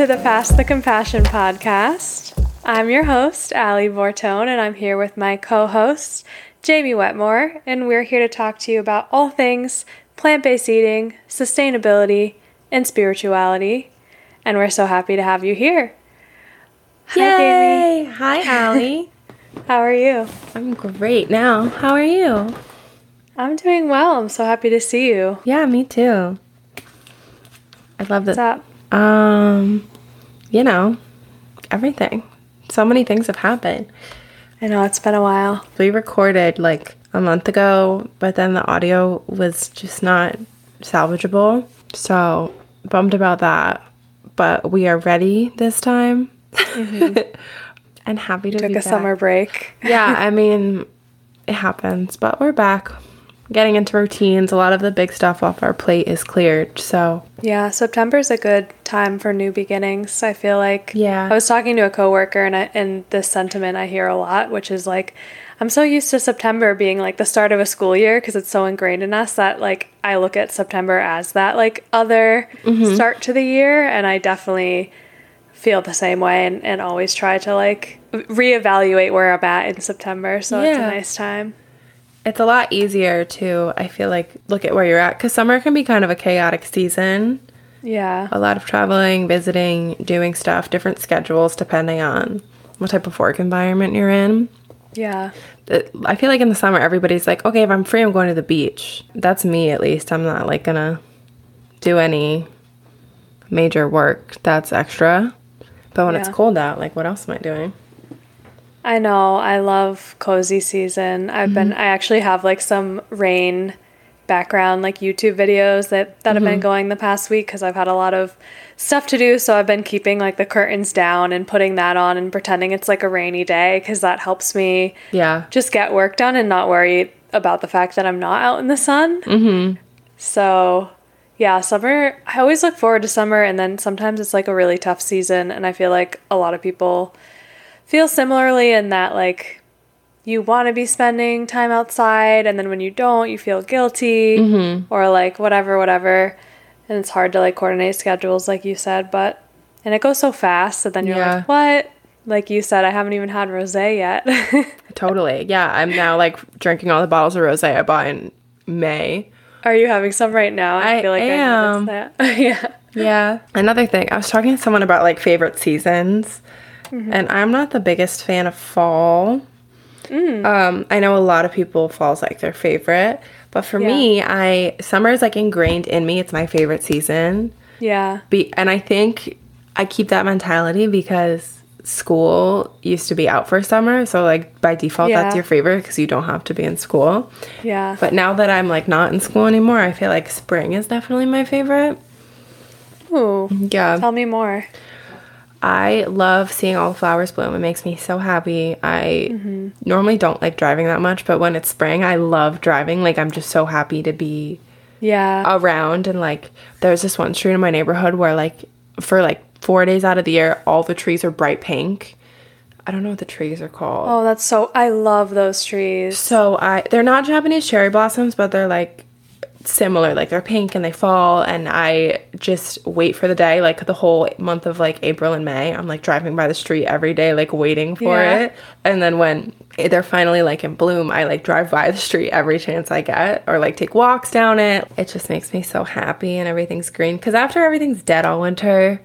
to the Pass the Compassion podcast. I'm your host, Allie Bortone, and I'm here with my co host, Jamie Wetmore, and we're here to talk to you about all things plant based eating, sustainability, and spirituality. And we're so happy to have you here. Hi, Yay! Jamie. Hi, Allie. How are you? I'm great now. How are you? I'm doing well. I'm so happy to see you. Yeah, me too. I love this. What's up? Um, you know, everything. So many things have happened. I know it's been a while. We recorded like a month ago, but then the audio was just not salvageable. So bummed about that. But we are ready this time. Mm-hmm. and happy to Took a back. summer break. yeah, I mean, it happens, but we're back getting into routines. A lot of the big stuff off our plate is cleared. So, yeah, September's a good time for new beginnings. I feel like yeah. I was talking to a coworker and I, and this sentiment I hear a lot, which is like I'm so used to September being like the start of a school year because it's so ingrained in us that like I look at September as that like other mm-hmm. start to the year and I definitely feel the same way and, and always try to like reevaluate where I'm at in September. So yeah. it's a nice time it's a lot easier to i feel like look at where you're at because summer can be kind of a chaotic season. Yeah. A lot of traveling visiting doing stuff different schedules depending on what type of work environment you're in. Yeah. Uh, I feel like in the summer everybody's like okay if i'm free i'm going to the beach. That's me at least. I'm not like gonna do any major work that's extra. But when yeah. it's cold out like what else am i doing I know. I love cozy season. I've mm-hmm. been I actually have like some rain background like YouTube videos that that mm-hmm. have been mm-hmm. going the past week cuz I've had a lot of stuff to do, so I've been keeping like the curtains down and putting that on and pretending it's like a rainy day cuz that helps me yeah. just get work done and not worry about the fact that I'm not out in the sun. Mhm. So, yeah, summer I always look forward to summer and then sometimes it's like a really tough season and I feel like a lot of people feel similarly in that like you want to be spending time outside and then when you don't you feel guilty mm-hmm. or like whatever whatever. And it's hard to like coordinate schedules like you said but and it goes so fast that then you're yeah. like what? Like you said i haven't even had rosé yet. Totally. Yeah i'm now like drinking all the bottles of rosé i bought in may. Are you having some right now? I, I feel like am. i that. Yeah. Yeah. Another thing i was talking to someone about like favorite seasons Mm-hmm. And I'm not the biggest fan of fall. Mm. Um, I know a lot of people fall's like their favorite, but for yeah. me, I summer is like ingrained in me. It's my favorite season. Yeah. Be, and I think I keep that mentality because school used to be out for summer, so like by default yeah. that's your favorite because you don't have to be in school. Yeah. But now that I'm like not in school anymore, I feel like spring is definitely my favorite. Ooh. Yeah. Tell me more. I love seeing all the flowers bloom. It makes me so happy. I mm-hmm. normally don't like driving that much, but when it's spring, I love driving. Like I'm just so happy to be yeah around and like there's this one street in my neighborhood where like for like 4 days out of the year all the trees are bright pink. I don't know what the trees are called. Oh, that's so I love those trees. So I they're not Japanese cherry blossoms, but they're like similar like they're pink and they fall and i just wait for the day like the whole month of like april and may i'm like driving by the street every day like waiting for yeah. it and then when they're finally like in bloom i like drive by the street every chance i get or like take walks down it it just makes me so happy and everything's green because after everything's dead all winter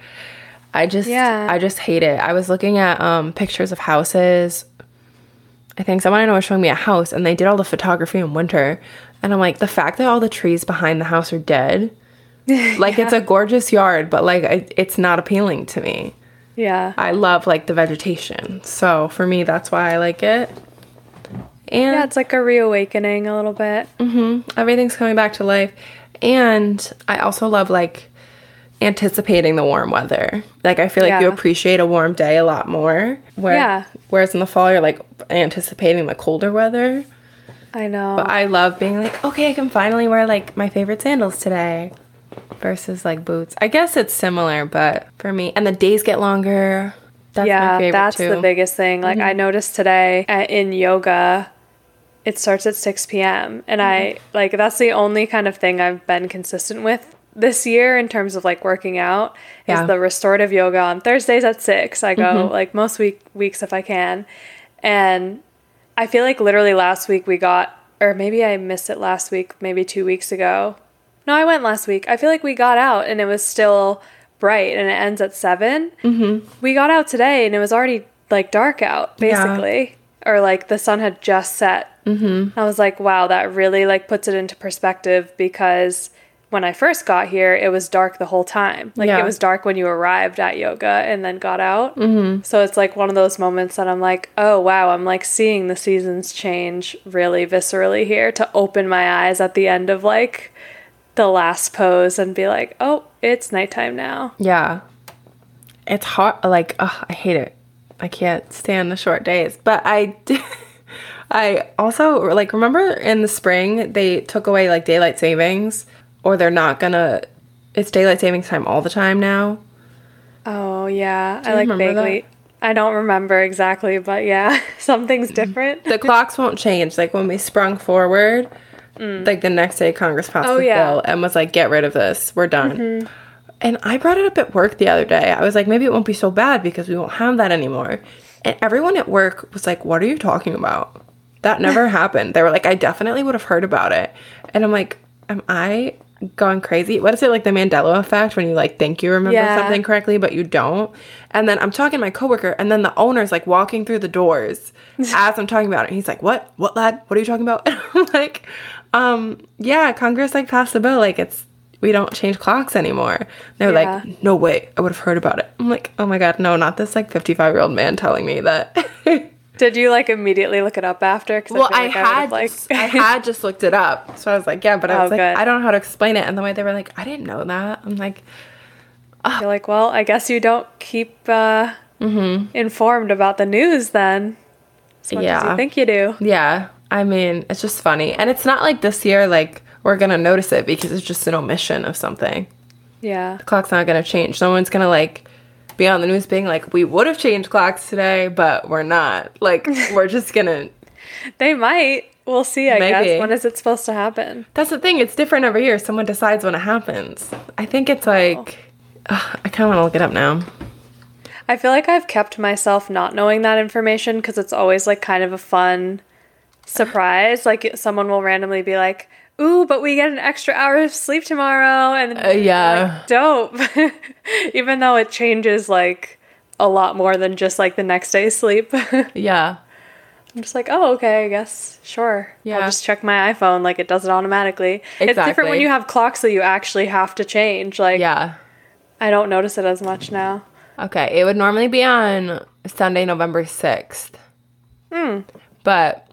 i just yeah. i just hate it i was looking at um pictures of houses I think someone I know was showing me a house and they did all the photography in winter. And I'm like, the fact that all the trees behind the house are dead, like yeah. it's a gorgeous yard, but like I, it's not appealing to me. Yeah. I love like the vegetation. So for me, that's why I like it. And yeah, it's like a reawakening a little bit. Mm-hmm. Everything's coming back to life. And I also love like anticipating the warm weather. Like I feel like yeah. you appreciate a warm day a lot more. Where, yeah. Whereas in the fall, you're like anticipating the colder weather. I know. But I love being like, okay, I can finally wear like my favorite sandals today versus like boots. I guess it's similar, but for me, and the days get longer. That's yeah, that's too. the biggest thing. Like mm-hmm. I noticed today at, in yoga, it starts at 6 p.m. and mm-hmm. I like that's the only kind of thing I've been consistent with this year in terms of like working out Yeah. is the restorative yoga on Thursdays at six. I go like most week weeks if I can, and I feel like literally last week we got, or maybe I missed it last week, maybe two weeks ago. No, I went last week. I feel like we got out and it was still bright and it ends at 7 Mm-hmm. We got out today and it was already like dark out, Yeah. basically. Or like the sun had just set. Mm-hmm. I was like, wow, that really like puts it into perspective because when I first got here, it was dark the whole time. Like Yeah. it was dark when you arrived at yoga and then got out. Mm-hmm. So it's like one of those moments that I'm like, oh wow, I'm like seeing the seasons change really viscerally here to open my eyes at the end of like the last pose and be like, oh, it's nighttime now. Yeah. It's hard. Like, ugh, I hate it. I can't stand the short days. But I did. I also like remember in the spring they took away like daylight savings, or they're not gonna. It's daylight savings time all the time now. Oh yeah, I like remember that? vaguely. I don't remember exactly, but yeah, something's mm-hmm. different. The clocks won't change. Like when we sprung forward, mm. like the next day Congress passed Oh, the yeah. bill and was like, "Get rid of this. We're done." Mm-hmm. And I brought it up at work the other day. I was like, maybe it won't be so bad because we won't have that anymore. And everyone at work was like, what are you talking about? That never happened. They were like, I definitely would have heard about it. And I'm like, am I gone crazy? What is it like the Mandela effect when you like think you remember Yeah. something correctly, but you don't? And then I'm talking to my coworker, and then the owner's like walking through the doors as I'm talking about it. He's like, What? What lad? What are you talking about? And I'm like, um, yeah, Congress like passed the bill. Like it's we don't change clocks anymore. They're Yeah. like, no way, I would have heard about it. I'm like, oh my god, no, not this like 55 year old man telling me that. Did you like immediately look it up after? well, I like would've, had like I had just looked it up, so I was like, yeah, but I Oh, was like, good. I don't know how to explain it. And the way they were like, I didn't know that. I'm like, You're like, well, I guess you don't keep uh, informed about the news then. As much as Yeah. you think you do. yeah. I mean, it's just funny, and it's not like this year like we're gonna notice it because it's just an omission of something. Yeah. The clock's not gonna change. No one's gonna like be on the news being like, we would have changed clocks today, but we're not. Like, we're just gonna. They might. We'll see, I Maybe. guess. When is it supposed to happen? That's the thing. It's different every year. Someone decides when it happens. I think it's like. Ugh, I kind of want to look it up now. I feel like I've kept myself not knowing that information because it's always like kind of a fun surprise. Like someone will randomly be like, "Ooh, but we get an extra hour of sleep tomorrow," and Uh, yeah. like, dope. Even though it changes like a lot more than just like the next day's sleep. Yeah. I'm just like, oh, okay, I guess sure. Yeah. I'll just check my iPhone. Like it does it automatically. It's different when you have clocks that you actually have to change. Like Yeah. I don't notice it as much now. Okay. It would normally be on Sunday, November 6th. Hmm. But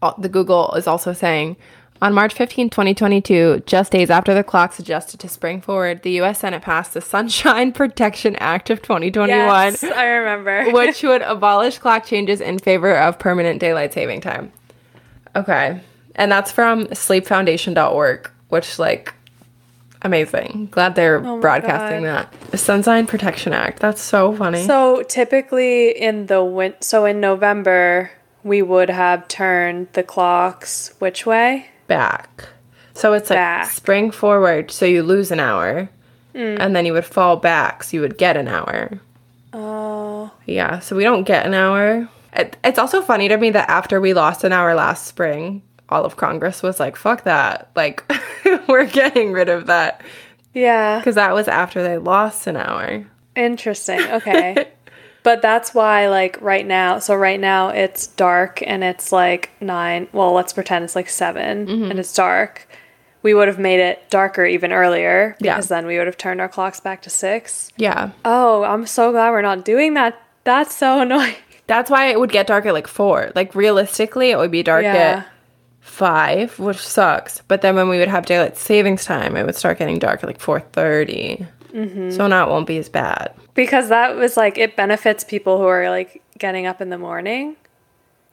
uh, the Google is also saying on March 15, 2022, just days after the clocks adjusted to spring forward, the U.S. Senate passed the Sunshine Protection Act of 2021. Yes, I remember. which would abolish clock changes in favor of permanent daylight saving time. Okay. And that's from sleepfoundation.org, which like amazing. Glad they're Oh broadcasting God. that. The Sunshine Protection Act. That's so funny. So typically in the win- so in November we would have turned the clocks which way? Back. So it's like Back. spring forward, so you lose an hour. Hmm. And then you would fall back, so you would get an hour. Oh, Yeah, so we don't get an hour. It, it's also funny to me that after we lost an hour last spring, all of Congress was like, fuck that. Like, we're getting rid of that. yeah. Because that was after they lost an hour. Interesting. Okay. but that's why like right now, so right now it's dark and it's like 9, well, let's pretend it's like 7 Mm-hmm. and it's dark. We would have made it darker even earlier Yeah. because then we would have turned our clocks back to 6. Yeah. Oh, I'm so glad we're not doing that. That's so annoying. That's why it would get dark at like four. Like, realistically, it would be dark Yeah. at five, which sucks. But then when we would have daylight savings time, it would start getting dark at like 4.30. Mm-hmm. So now it won't be as bad. Because that was like it benefits people who are like getting up in the morning.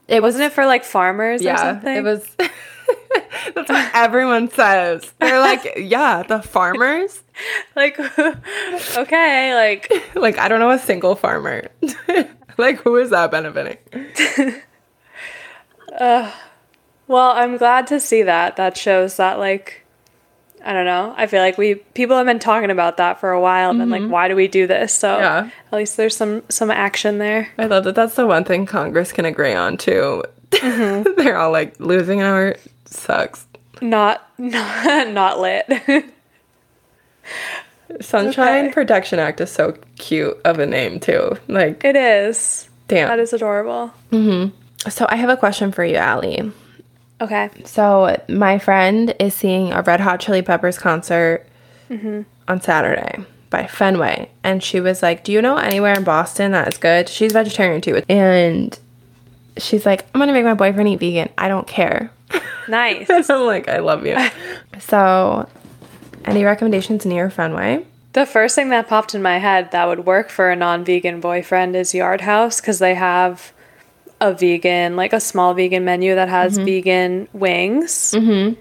It Wasn't it for like farmers or Yeah, something? it was. That's what everyone says. They're like, yeah, the farmers. like okay, like Like, I don't know a single farmer. like, who is that benefiting? well, I'm glad to see that. That shows that like I don't know. I feel like we people have been talking about that for a while and then like mm-hmm. why do we do this? So Yeah. at least there's some some action there. I love that that's the one thing Congress can agree on too. Mm-hmm. They're all like losing an hour sucks. Not not not lit. Sunshine Okay. Protection Act is so cute of a name too. Like it is. damn. That is adorable. Mm-hmm. so I have a question for you, Allie. Okay. So my friend is seeing a Red Hot Chili Peppers concert mm-hmm. on Saturday by Fenway, and she was like, "Do you know anywhere in Boston that is good?" She's vegetarian too, and she's like, "I'm gonna make my boyfriend eat vegan. I don't care." Nice. I'm like, "I love you." so, any recommendations near Fenway? The first thing that popped in my head that would work for a non vegan boyfriend is Yard House because they have a vegan, like a small vegan menu that has mm-hmm. vegan wings. Mm-hmm.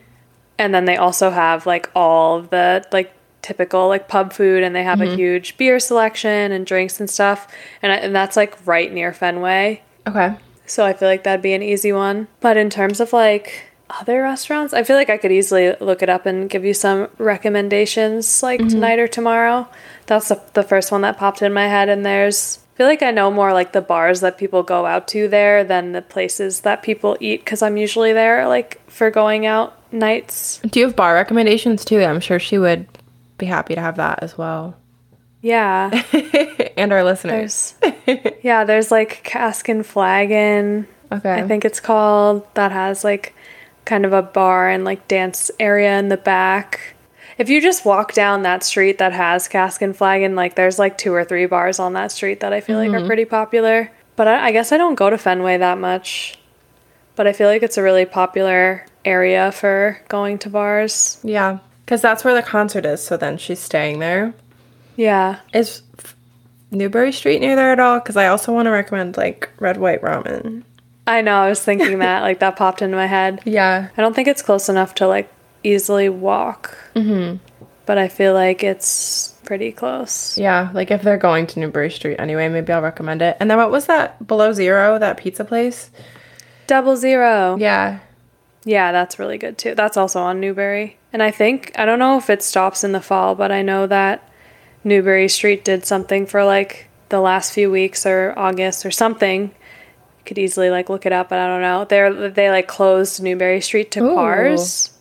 And then they also have like all of the like typical like pub food and they have a mm-hmm. huge beer selection and drinks and stuff. And, I, and that's like right near Fenway. Okay. So I feel like that'd be an easy one. But in terms of like other restaurants, I feel like I could easily look it up and give you some recommendations like mm-hmm. tonight or tomorrow. That's the, the first one that popped in my head. And there's, feel like I know more like the bars that people go out to there than the places that people eat because I'm usually there like for going out nights. Do you have bar recommendations too? I'm sure she would be happy to have that as well. Yeah. and our listeners. There's, yeah, there's like Cask and Flagon. Okay. I think it's called that has like kind of a bar and like dance area in the back. If you just walk down that street that has Cask and Flagon, like there's like two or three bars on that street that I feel like are mm-hmm. pretty popular. But I, I guess I don't go to Fenway that much. But I feel like it's a really popular area for going to bars. Yeah, because that's where the concert is. So then she's staying there. Yeah. Is Newbury Street near there at all? Because I also want to recommend like red white ramen. I know, I was thinking that, like that popped into my head. Yeah. I don't think it's close enough to like easily walk. Mm-hmm. But I feel like it's pretty close. Yeah, like if they're going to Newbury Street anyway, maybe I'll recommend it. And then what was that below zero, that pizza place? Double zero. Yeah. Yeah, that's really good too. That's also on Newbury. And I think, I don't know if it stops in the fall, but I know that Newbury Street did something for like the last few weeks or August or something. You could easily like look it up, but I don't know. They're, they like closed Newbury Street to Ooh. cars.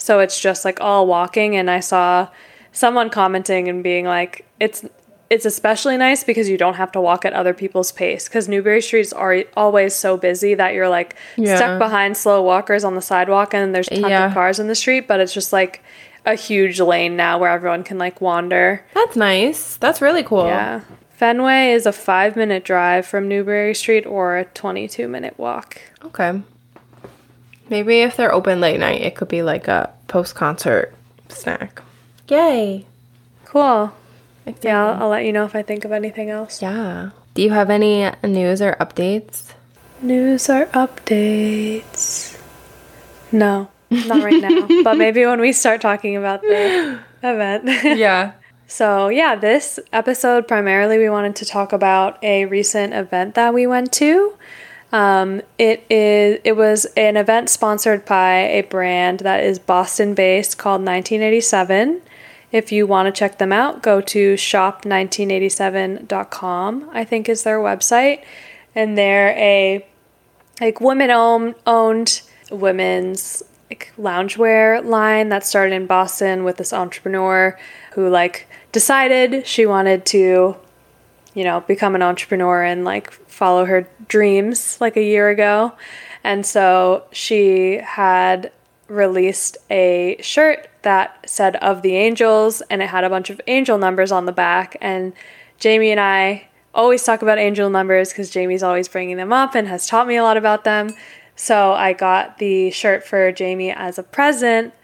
So it's just like all walking. And I saw someone commenting and being like, it's, it's especially nice because you don't have to walk at other people's pace because Newbury Streets are always so busy that you're like Yeah. stuck behind slow walkers on the sidewalk and there's tons Yeah. of cars in the street, but it's just like a huge lane now where everyone can like wander. That's nice. That's really cool. Yeah. Fenway is a five minute drive from Newbury Street or a 22 minute walk. Okay. Maybe if they're open late night, it could be like a post concert snack. Yay. Cool. Yeah, I'll, I'll let you know if I think of anything else. Yeah. Do you have any news or updates? News or updates? No, not right now. but maybe when we start talking about the event. Yeah. So, yeah, this episode primarily we wanted to talk about a recent event that we went to. Um, it is it was an event sponsored by a brand that is Boston based called 1987. If you want to check them out, go to shop1987.com. I think is their website, and they're a like women owned women's like loungewear line that started in Boston with this entrepreneur who like decided she wanted to you know become an entrepreneur and like follow her dreams like a year ago and so she had released a shirt that said of the angels and it had a bunch of angel numbers on the back and Jamie and I always talk about angel numbers because Jamie's always bringing them up and has taught me a lot about them. So I got the shirt for Jamie as a present.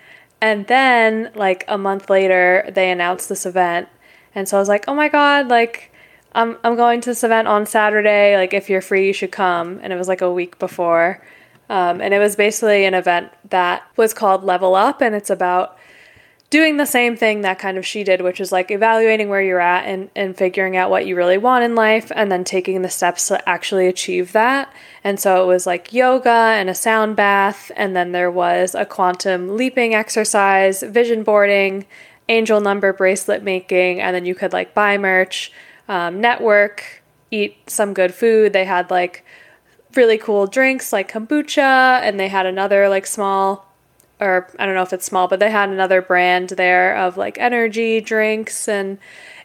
And then, like a month later, they announced this event. And so I was like, oh my God, like, I'm, I'm going to this event on Saturday. Like, if you're free, you should come. And it was like a week before. Um, and it was basically an event that was called Level Up, and it's about doing the same thing that kind of she did, which is like evaluating where you're at and, and figuring out what you really want in life and then taking the steps to actually achieve that. And so it was like yoga and a sound bath, and then there was a quantum leaping exercise, vision boarding, angel number bracelet making, and then you could like buy merch, um, network, eat some good food. They had like really cool drinks like kombucha, and they had another like small or I don't know if it's small, but they had another brand there of like energy drinks and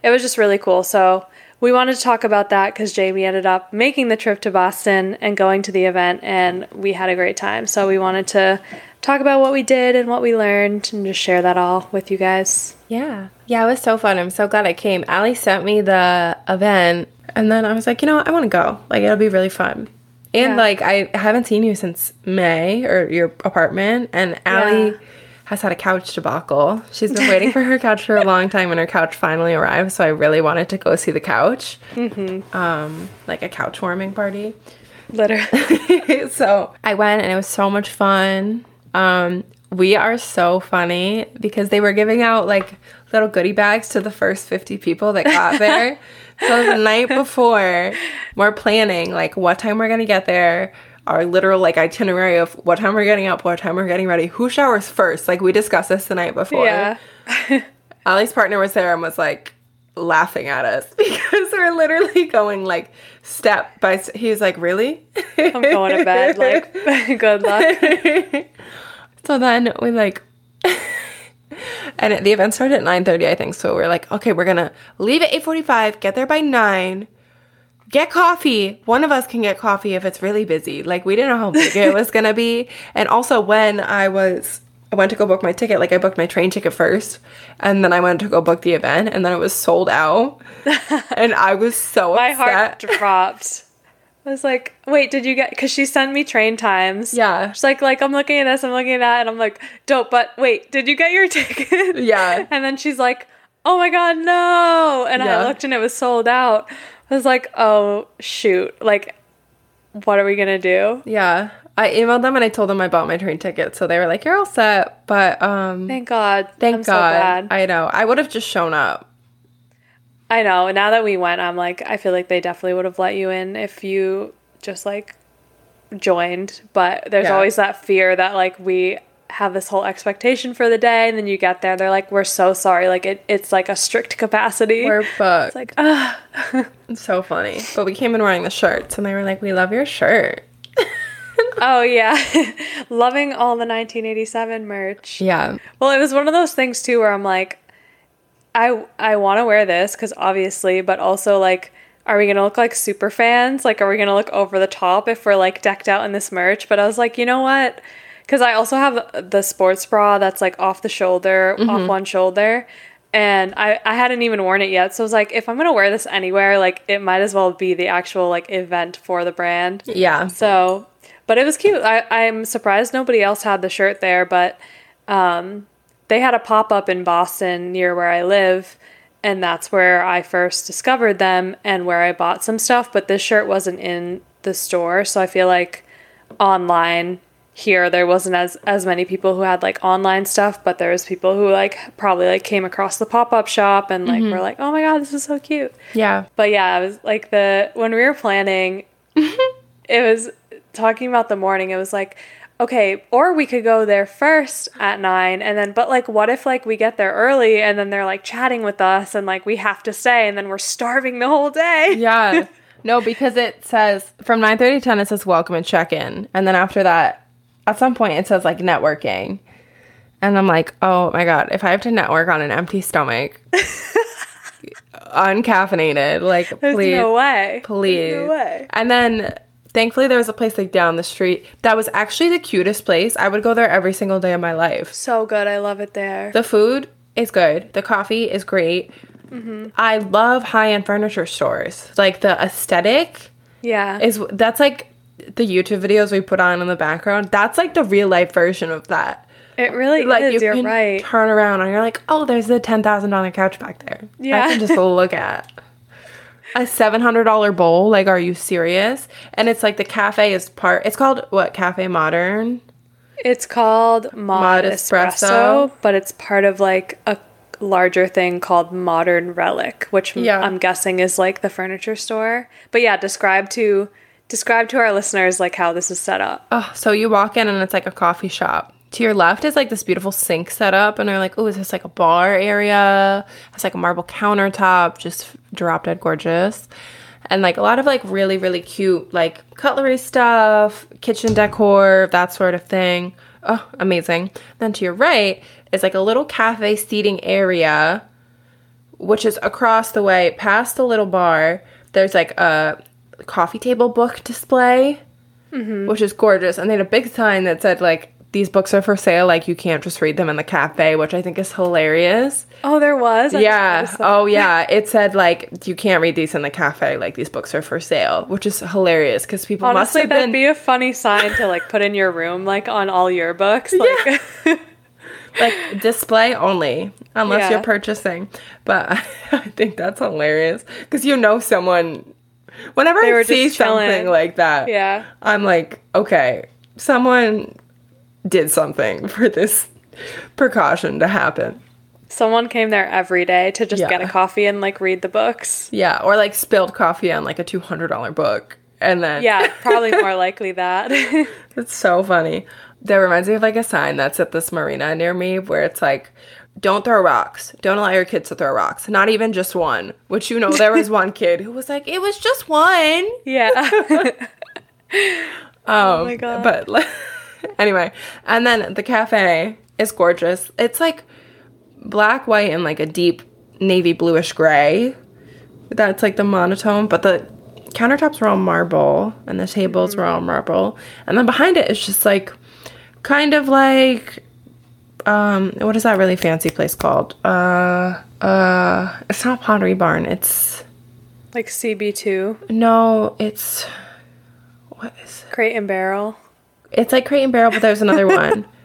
it was just really cool. So we wanted to talk about that because Jamie ended up making the trip to Boston and going to the event and we had a great time. So we wanted to talk about what we did and what we learned and just share that all with you guys. Yeah. Yeah, it was so fun. I'm so glad I came. Allie sent me the event and then I was like, you know what? I want to go. Like, it'll be really fun. And Yeah. like I haven't seen you since May or your apartment and Allie Yeah. has had a couch debacle. She's been waiting for her couch for a long time and her couch finally arrived, so I really wanted to go see the couch. Mm-hmm. Um, like a couch warming party. Literally. so I went and it was so much fun. Um, we are so funny because they were giving out like little goodie bags to the first 50 people that got there. so the night before, we're planning like what time we're gonna get there, our literal like itinerary of what time we're getting up, what time we're getting ready, who showers first. Like we discussed this the night before. yeah. Allie's partner was there and was like laughing at us because we're literally going like step by step. He's like, really? I'm going to bed. Like, good luck. so then we like, and the event started at nine thirty, I think. So we're like, okay, we're gonna leave at eight forty five, get there by nine, get coffee. One of us can get coffee if it's really busy. Like we didn't know how big it was gonna be, and also when I was. I went to go book my ticket. Like I booked my train ticket first, and then I went to go book the event, and then it was sold out, and I was so My heart dropped. I was like, wait, did you get? Because she sent me train times. Yeah. She's like, like I'm looking at this, I'm looking at that, and I'm like, dope. But wait, did you get your ticket? Yeah. And then she's like, oh my god, no! And Yeah. I looked and it was sold out. I was like, oh shoot, like, what are we gonna do? Yeah. I emailed them and I told them I bought my train ticket. So they were like, You're all set. But um Thank God. thank I'm so God. glad. I know. I would have just shown up. I know. And now that we went, I'm like, I feel like they definitely would have let you in if you just like joined. But there's Yeah. always that fear that like we have this whole expectation for the day, and then you get there, they're like, we're so sorry. Like it, it's like a strict capacity. We're booked. it's like, ah, It's so funny. But we came in wearing the shirts and they were like, We love your shirt. oh yeah, loving all the 1987 merch. Yeah. Well, it was one of those things too where I'm like, I I want to wear this because obviously, but also like, are we gonna look like super fans? Like, are we gonna look over the top if we're like decked out in this merch? But I was like, you know what? Because I also have the sports bra that's like off the shoulder, off mm-hmm. one shoulder. And I, I hadn't even worn it yet. So I was like, if I'm going to wear this anywhere, like it might as well be the actual like event for the brand. Yeah. So, but it was cute. I, I'm surprised nobody else had the shirt there, but um, they had a pop up in Boston near where I live, and that's where I first discovered them and where I bought some stuff. But this shirt wasn't in the store, so I feel like online here there wasn't as as many people who had like online stuff but there was people who like probably like came across the pop-up shop and like were like oh my god this is so cute Yeah. but yeah, it was like the when we were planning, it was talking about the morning. It was like, okay, or we could go there first at nine, and then but like, what if like we get there early and then they're like chatting with us and like we have to stay and then we're starving the whole day. Yeah. No, because it says from 9 30 to 10, it says welcome and check in. And then after that, at some point, it says like networking. And I'm like, oh my God, if I have to network on an empty stomach, uncaffeinated, like, There's please. no way. Please. There's no way. And then thankfully there was a place like down the street that was actually the cutest place. I would go there every single day of my life. So good. I love it there. The food is good. The coffee is great. Mm-hmm. I love high-end furniture stores. Like the aesthetic yeah. is that's like the YouTube videos we put on in the background. That's like the real life version of that. it really Like is. you You're right. turn around and you're like, oh, there's the ten thousand dollar couch back there. Yeah. I can just look at a seven hundred dollar bowl. Like, are you serious? And it's like the cafe is part. It's called what? Cafe Modern. It's called Mod, Mod Espresso, Espresso. but it's part of like a larger thing called Modern Relic, which Yeah. I'm guessing is like the furniture store. But yeah, describe to describe to our listeners like how this is set up. Oh, so you walk in and it's like a coffee shop. To your left is like this beautiful sink set up, and they're like, oh, is this like a bar area? It's like a marble countertop, just drop dead gorgeous. And like a lot of like really, really cute like cutlery stuff, kitchen decor, that sort of thing. Oh, amazing. Then to your right is like a little cafe seating area which is across the way past the little bar. There's like a coffee table book display, mm-hmm. which is gorgeous. And they had a big sign that said, like, these books are for sale. Like, you can't just read them in the cafe, which I think is hilarious. Oh, there was. I yeah. Oh, yeah. It said, like, you can't read these in the cafe. Like, these books are for sale, which is hilarious because people Honestly, must have that'd been. be a funny sign to like put in your room, like on all your books. Like, like display only unless Yeah. you're purchasing but i think that's hilarious because you know someone whenever They i see something like that yeah. i'm like okay someone did something for this precaution to happen Someone came there every day to just get a coffee and like read the books. yeah or like spilled coffee on like a $200 book and then Yeah, probably more likely that. It's so funny. That reminds me of like a sign that's at this marina near me where it's like, don't throw rocks. Don't allow your kids to throw rocks. Not even just one. Which you know, there was one kid who was like, it was just one. yeah. Um, oh my God. But like, anyway, and then the cafe is gorgeous. It's like black, white, and like a deep navy bluish gray. That's like the monotone, but the countertops were all marble and the tables were all marble. And then behind it is just like kind of like um what is that really fancy place called? Uh uh it's not Pottery Barn. It's like CB2, no, it's what is it? Crate and Barrel. It's like Crate and Barrel, but there's another one.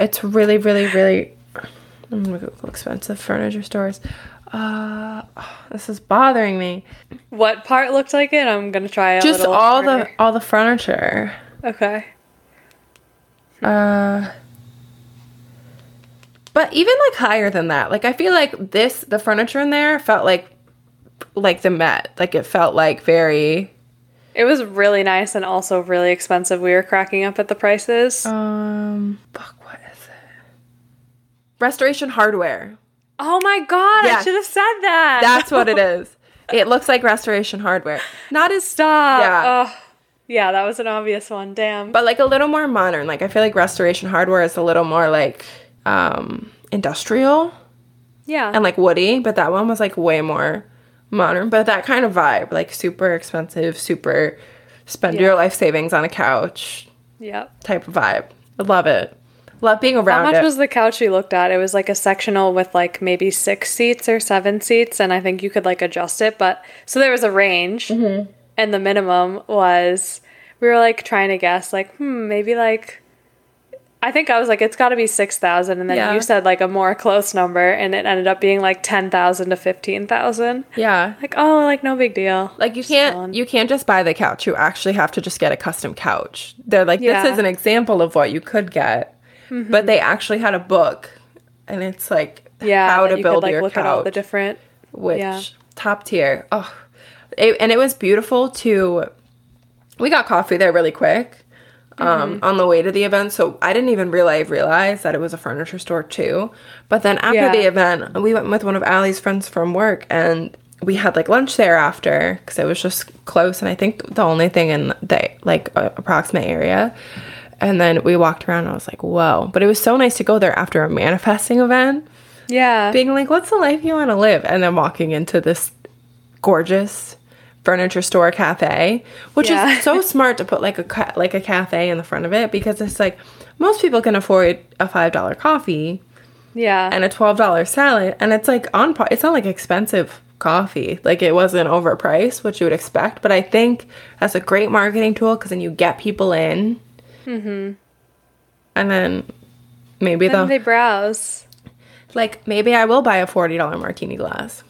It's really, really, really I'm gonna Google expensive furniture stores. Uh, oh, this is bothering me. What part looked like it? I'm gonna try a Just all the all the furniture. Okay. Uh, but even like higher than that. Like I feel like this, the furniture in there felt like like the Met. Like it felt like very. It was really nice and also really expensive. We were cracking up at the prices. Um, fuck, what is it? Restoration Hardware. oh my god, yeah. I should have said that. That's what it is. It looks like Restoration Hardware. Not as Stop. Yeah. Oh, yeah, that was an obvious one. Damn. but like a little more modern. Like I feel like Restoration Hardware is a little more like um industrial yeah. and like woody, but that one was like way more modern. But that kind of vibe, like super expensive, super spend Yeah. your life savings on a couch yep. type of vibe. I love it. Love being around How much it. was the couch we looked at? It was like a sectional with like maybe six seats or seven seats, and I think you could like adjust it. But so there was a range, Mm-hmm. and the minimum was we were like trying to guess, like hmm, maybe like I think I was like it's got to be six thousand, and then Yeah. you said like a more close number, and it ended up being like ten thousand to fifteen thousand. yeah. Like oh, like no big deal. Like you can't you can't just buy the couch. You actually have to just get a custom couch. They're like Yeah. this is an example of what you could get. Mm-hmm. But they actually had a book and it's like yeah, how to you build could like your look couch. at all the different. which yeah. top tier. Oh. It, and it was beautiful to we got coffee there really quick. Um, Mm-hmm. on the way to the event, so I didn't even realize realize that it was a furniture store too. But then after Yeah. the event, we went with one of Allie's friends from work, and we had like lunch there after because it was just close, and I think the only thing in the like uh, approximate area. And then we walked around, and I was like, "Whoa!" But it was so nice to go there after a manifesting event Yeah. being like, "What's the life you want to live?" and then walking into this gorgeous furniture store cafe, which Yeah. is so smart to put like a ca- like a cafe in the front of it because it's like most people can afford a five dollar coffee yeah. and a twelve dollar salad, and it's like on par. It's not like expensive coffee, like it wasn't overpriced, which you would expect. But I think that's a great marketing tool because then you get people in, mm-hmm. and then maybe then they'll they browse. like maybe I will buy a forty dollar martini glass.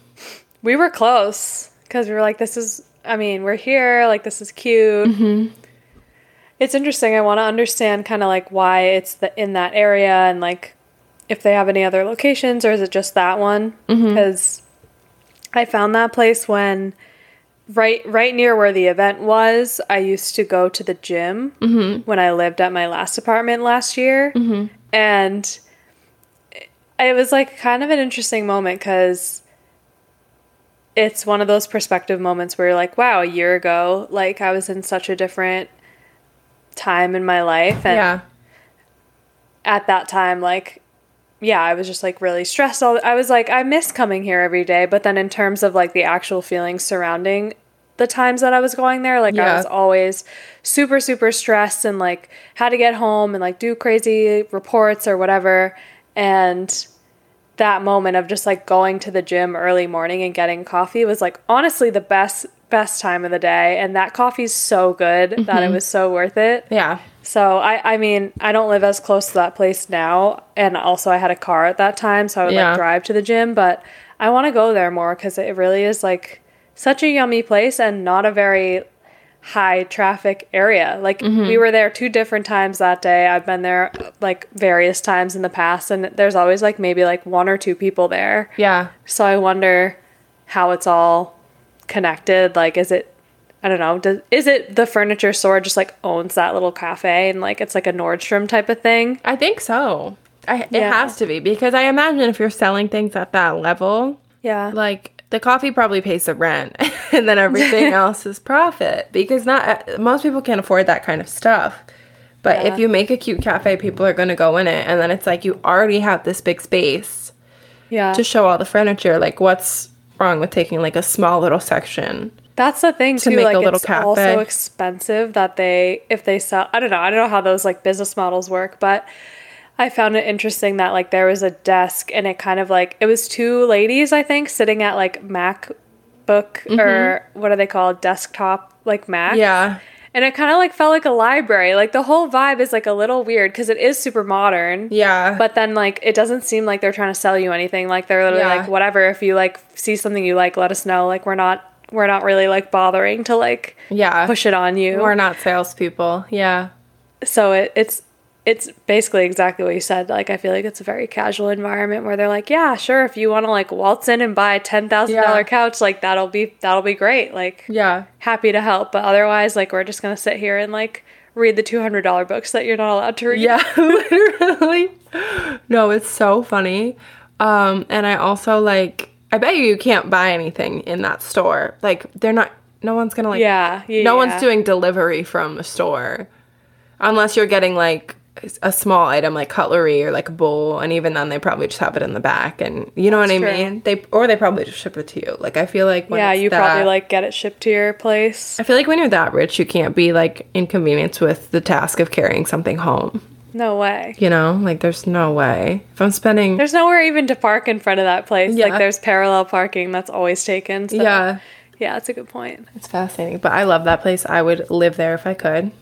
We were close because we were like, this is, I mean, we're here. Like, this is cute. Mm-hmm. it's interesting. I want to understand kind of like why it's the, in that area and like if they have any other locations or is it just that one? Mm-hmm. Because I found that place when right right near where the event was. I used to go to the gym mm-hmm. when I lived at my last apartment last year, mm-hmm. and it was like kind of an interesting moment because it's one of those perspective moments where you're like, wow, a year ago, like I was in such a different time in my life. And Yeah. at that time, like, yeah, I was just like really stressed. All I was like, I miss coming here every day. But then in terms of like the actual feelings surrounding the times that I was going there, like I was always super, super stressed and like had to get home and like do crazy reports or whatever. And that moment of just like going to the gym early morning and getting coffee was like honestly the best best time of the day and that coffee's so good that it mm-hmm. was so worth it Yeah. so I, I mean, I don't live as close to that place now, and also I had a car at that time, so I would Yeah. like drive to the gym. But I want to go there more because it really is like such a yummy place and not a very high traffic area. Like Mm-hmm. we were there two different times that day. I've been there like various times in the past, and there's always like maybe like one or two people there. Yeah. So I wonder how it's all connected. Like, is it, I don't know, does, is it the furniture store just like owns that little cafe and like it's like a Nordstrom type of thing? I think so. I, it has to be because I imagine if you're selling things at that level, Yeah. like the coffee probably pays the rent and then everything else is profit because not uh, most people can't afford that kind of stuff. But Yeah. if you make a cute cafe, people are going to go in it and then it's like you already have this big space yeah. to show all the furniture. Like what's wrong with taking like a small little section? That's the thing too. make like a little it's cafe. also expensive that they if they sell. I don't know. I don't know how those like business models work, but I found it interesting that like there was a desk and it kind of like it was two ladies I think sitting at like MacBook or what are they called desktop like Mac. Mm-hmm. Yeah. And it kind of like felt like a library. Like the whole vibe is like a little weird because it is super modern. Yeah. But then like it doesn't seem like they're trying to sell you anything. Like they're literally Yeah. like whatever. If you like see something you like, let us know. Like we're not we're not really like bothering to like yeah. push it on you. We're not salespeople. Yeah. so it, it's it's basically exactly what you said. Like I feel like it's a very casual environment where they're like, yeah, sure, if you want to like waltz in and buy a ten thousand Yeah. dollar couch, like that'll be that'll be great. Like Yeah. happy to help. But otherwise, like we're just gonna sit here and like read the two hundred dollar books that you're not allowed to read. Yeah, literally. No, it's so funny. Um, and I also like I bet you you can't buy anything in that store. Like they're not no one's gonna like Yeah. yeah no yeah. one's doing delivery from the store. Unless you're getting like a small item like cutlery or like a bowl, and even then they probably just have it in the back and you know what I true. mean? They or they probably just ship it to you. Like I feel like when Yeah, you probably like get it shipped to your place. I feel like when you're that rich you can't be like inconvenienced with the task of carrying something home. No way. You know, like there's no way. If I'm spending There's nowhere even to park in front of that place. Yeah. Like there's parallel parking that's always taken. So Yeah, Yeah, that's a good point. it's fascinating. But I love that place. I would live there if I could.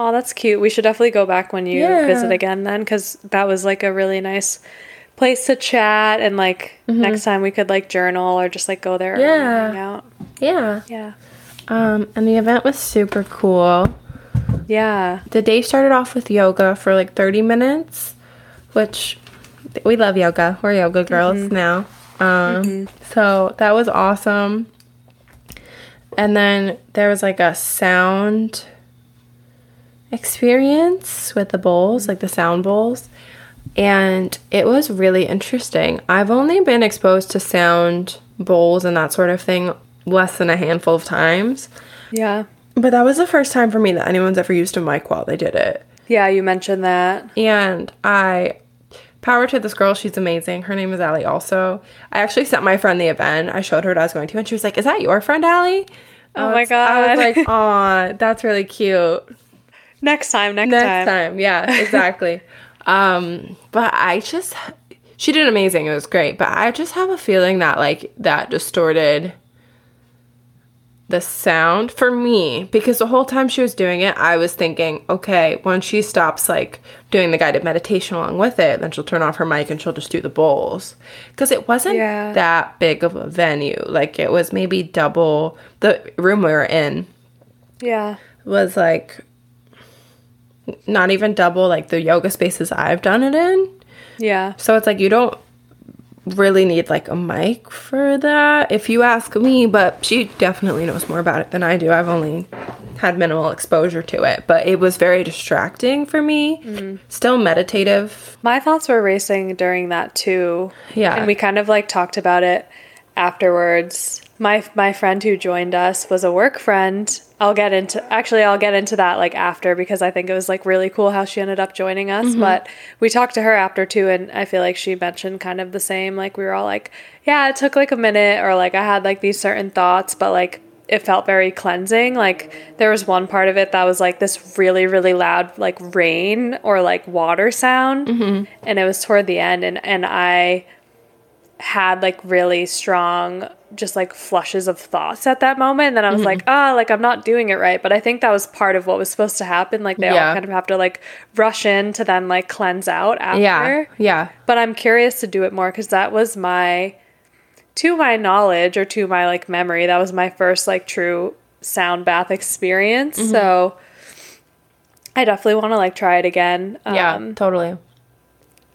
Oh, that's cute. We should definitely go back when you Yeah. visit again then cuz that was like a really nice place to chat and like next time we could like journal or just like go there Mm-hmm. Yeah. and hang out. Yeah. Yeah. Um, and the event was super cool. Yeah. The day started off with yoga for like 30 minutes, which we love yoga. We're yoga girls now. Um, so that was awesome. And then there was like a sound experience with the bowls, like the sound bowls. And it was really interesting. I've only been exposed to sound bowls and that sort of thing less than a handful of times. Yeah. But that was the first time for me that anyone's ever used a mic while they did it. Yeah, you mentioned that. And I power to this girl, she's amazing. Her name is Allie also. I actually sent my friend the event. I showed her what I was going to and she was like, Is that your friend Allie? Oh my God. I was like, Aw, that's really cute. Next time, next, Next time. time. Yeah, exactly. um, but I just she did amazing. It was great. But I just have a feeling that like that distorted the sound for me because the whole time she was doing it, I was thinking, okay, when she stops like doing the guided meditation along with it, then she'll turn off her mic and she'll just do the bowls. Because it wasn't Yeah. that big of a venue. Like it was maybe double the room we were in Yeah. was like not even double like the yoga spaces I've done it in. Yeah. So it's like you don't really need like a mic for that if you ask me, but she definitely knows more about it than I do. I've only had minimal exposure to it, but it was very distracting for me. Mm. Still meditative. My thoughts were racing during that too. Yeah. And we kind of like talked about it afterwards. My my friend who joined us was a work friend. I'll get into actually I'll get into that like after because I think it was like really cool how she ended up joining us. Mm-hmm. But we talked to her after too and I feel like she mentioned kind of the same. Like we were all like, Yeah, it took like a minute or like I had like these certain thoughts, but like it felt very cleansing. Like there was one part of it that was like this really, really loud like rain or like water sound. Mm-hmm. And it was toward the end and, and I had like really strong just like flushes of thoughts at that moment and then i was like ah like i'm not doing it right but i think that was part of what was supposed to happen like they Yeah. all kind of have to like rush in to then like cleanse out after Yeah. Yeah. but i'm curious to do it more because that was my to my knowledge or to my like memory that was my first like true sound bath experience so i definitely want to like try it again Yeah. um, totally.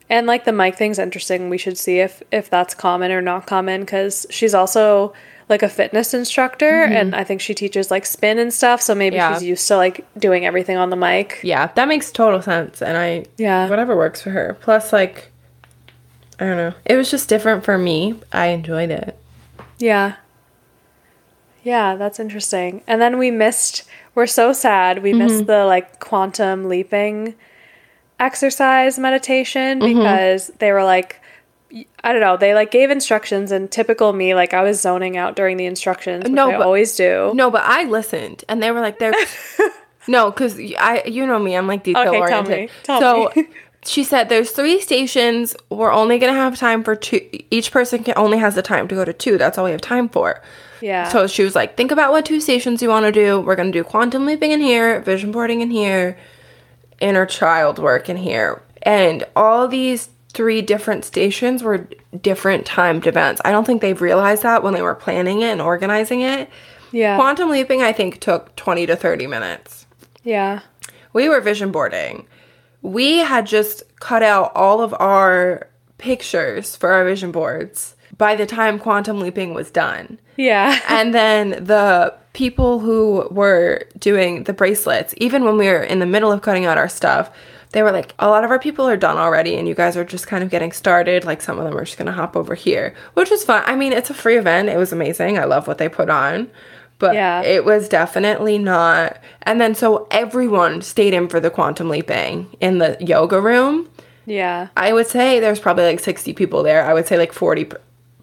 And like the mic thing's interesting. We should see if if that's common or not common because she's also like a fitness instructor mm-hmm. and I think she teaches like spin and stuff. So maybe Yeah. she's used to like doing everything on the mic. Yeah. That makes total sense. And I, Yeah. whatever works for her. Plus, like, I don't know. It was just different for me. I enjoyed it. Yeah. Yeah, that's interesting. And then we missed. We're so sad. We missed mm-hmm. the like quantum leaping exercise meditation mm-hmm. because they were like I don't know, they like gave instructions and typical me like I was zoning out during the instructions, which No, I but- always do. No, but I listened, and they were like, "There's no," because I, you know me, I'm like detail Okay, tell oriented. me, tell so me. she said, "There's three stations. We're only gonna have time for two. Each person can only has the time to go to two. That's all we have time for." Yeah. So she was like, "Think about what two stations you want to do. We're gonna do quantum leaping in here, vision boarding in here, inner child work in here, and all these." Three different stations were different timed events. I don't think they've realized that when they were planning it and organizing it. yeah. Quantum leaping, I think, took 20 to 30 minutes. yeah. We were vision boarding. We had just cut out all of our pictures for our vision boards by the time quantum leaping was done. Yeah. And then the people who were doing the bracelets, even when we were in the middle of cutting out our stuff, they were like, a lot of our people are done already, and you guys are just kind of getting started. Like, some of them are just gonna hop over here, which was fun. I mean, it's a free event. It was amazing. I love what they put on. But Yeah. it was definitely not. And then, so everyone stayed in for the quantum leaping in the yoga room. yeah. I would say there's probably like 60 people there. I would say like 40,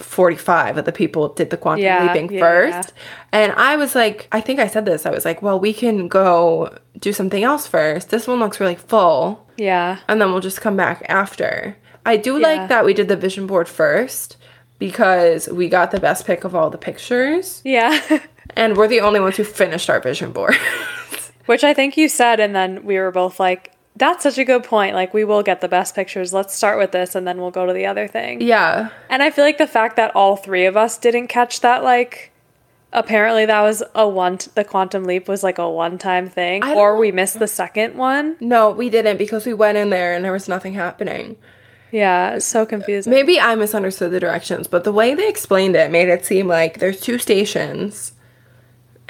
45 of the people did the quantum Yeah, leaping yeah, first. And I was like, I think I said this. I was like, well, we can go do something else first. This one looks really full. Yeah. And then we'll just come back after. I do Yeah. like that we did the vision board first because we got the best pick of all the pictures. Yeah. And we're the only ones who finished our vision board. Which I think you said, and then we were both like, that's such a good point. Like, we will get the best pictures. Let's start with this, and then we'll go to the other thing. yeah. And I feel like the fact that all three of us didn't catch that, like, apparently that was a one, the quantum leap was like a one time thing, or we missed the second one. No, we didn't because we went in there and there was nothing happening. Yeah, it's so confusing. Maybe I misunderstood the directions, but the way they explained it made it seem like there's two stations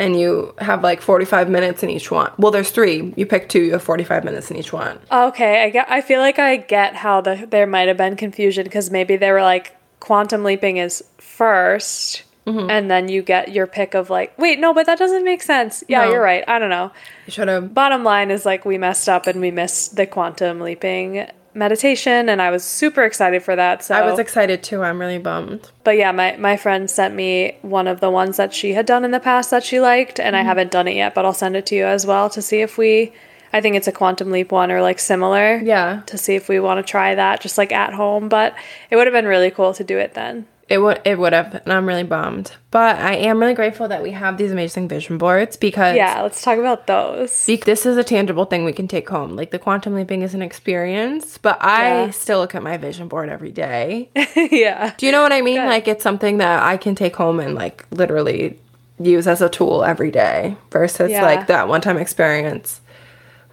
and you have like 45 minutes in each one. Well, there's three. You pick two, you have 45 minutes in each one. Okay, I get. I feel like I get how the there might have been confusion because maybe they were like quantum leaping is 1st Mm-hmm. and then you get your pick of like wait no, but that doesn't make sense. Yeah, No. you're right. I don't know. You should have. Bottom line is like we messed up and we missed the quantum leaping meditation, and I was super excited for that. So I was excited too. I'm really bummed. but yeah, my my friend sent me one of the ones that she had done in the past that she liked, and Mm-hmm. I haven't done it yet, but I'll send it to you as well to see if we. I think it's a quantum leap one or like similar Yeah. to see if we want to try that just like at home. But it would have been really cool to do it then. It would it would have, and I'm really bummed. But I am really grateful that we have these amazing vision boards because Yeah, let's talk about those. be- this is a tangible thing we can take home. Like the quantum leaping is an experience, but I Yeah. still look at my vision board every day. yeah. Do you know what I mean? Good. Like it's something that I can take home and like literally use as a tool every day versus Yeah. like that one time experience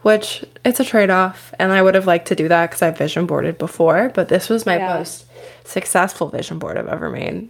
which it's a trade off. And I would have liked to do that because I've vision boarded before, but this was my Yeah. most successful vision board I've ever made.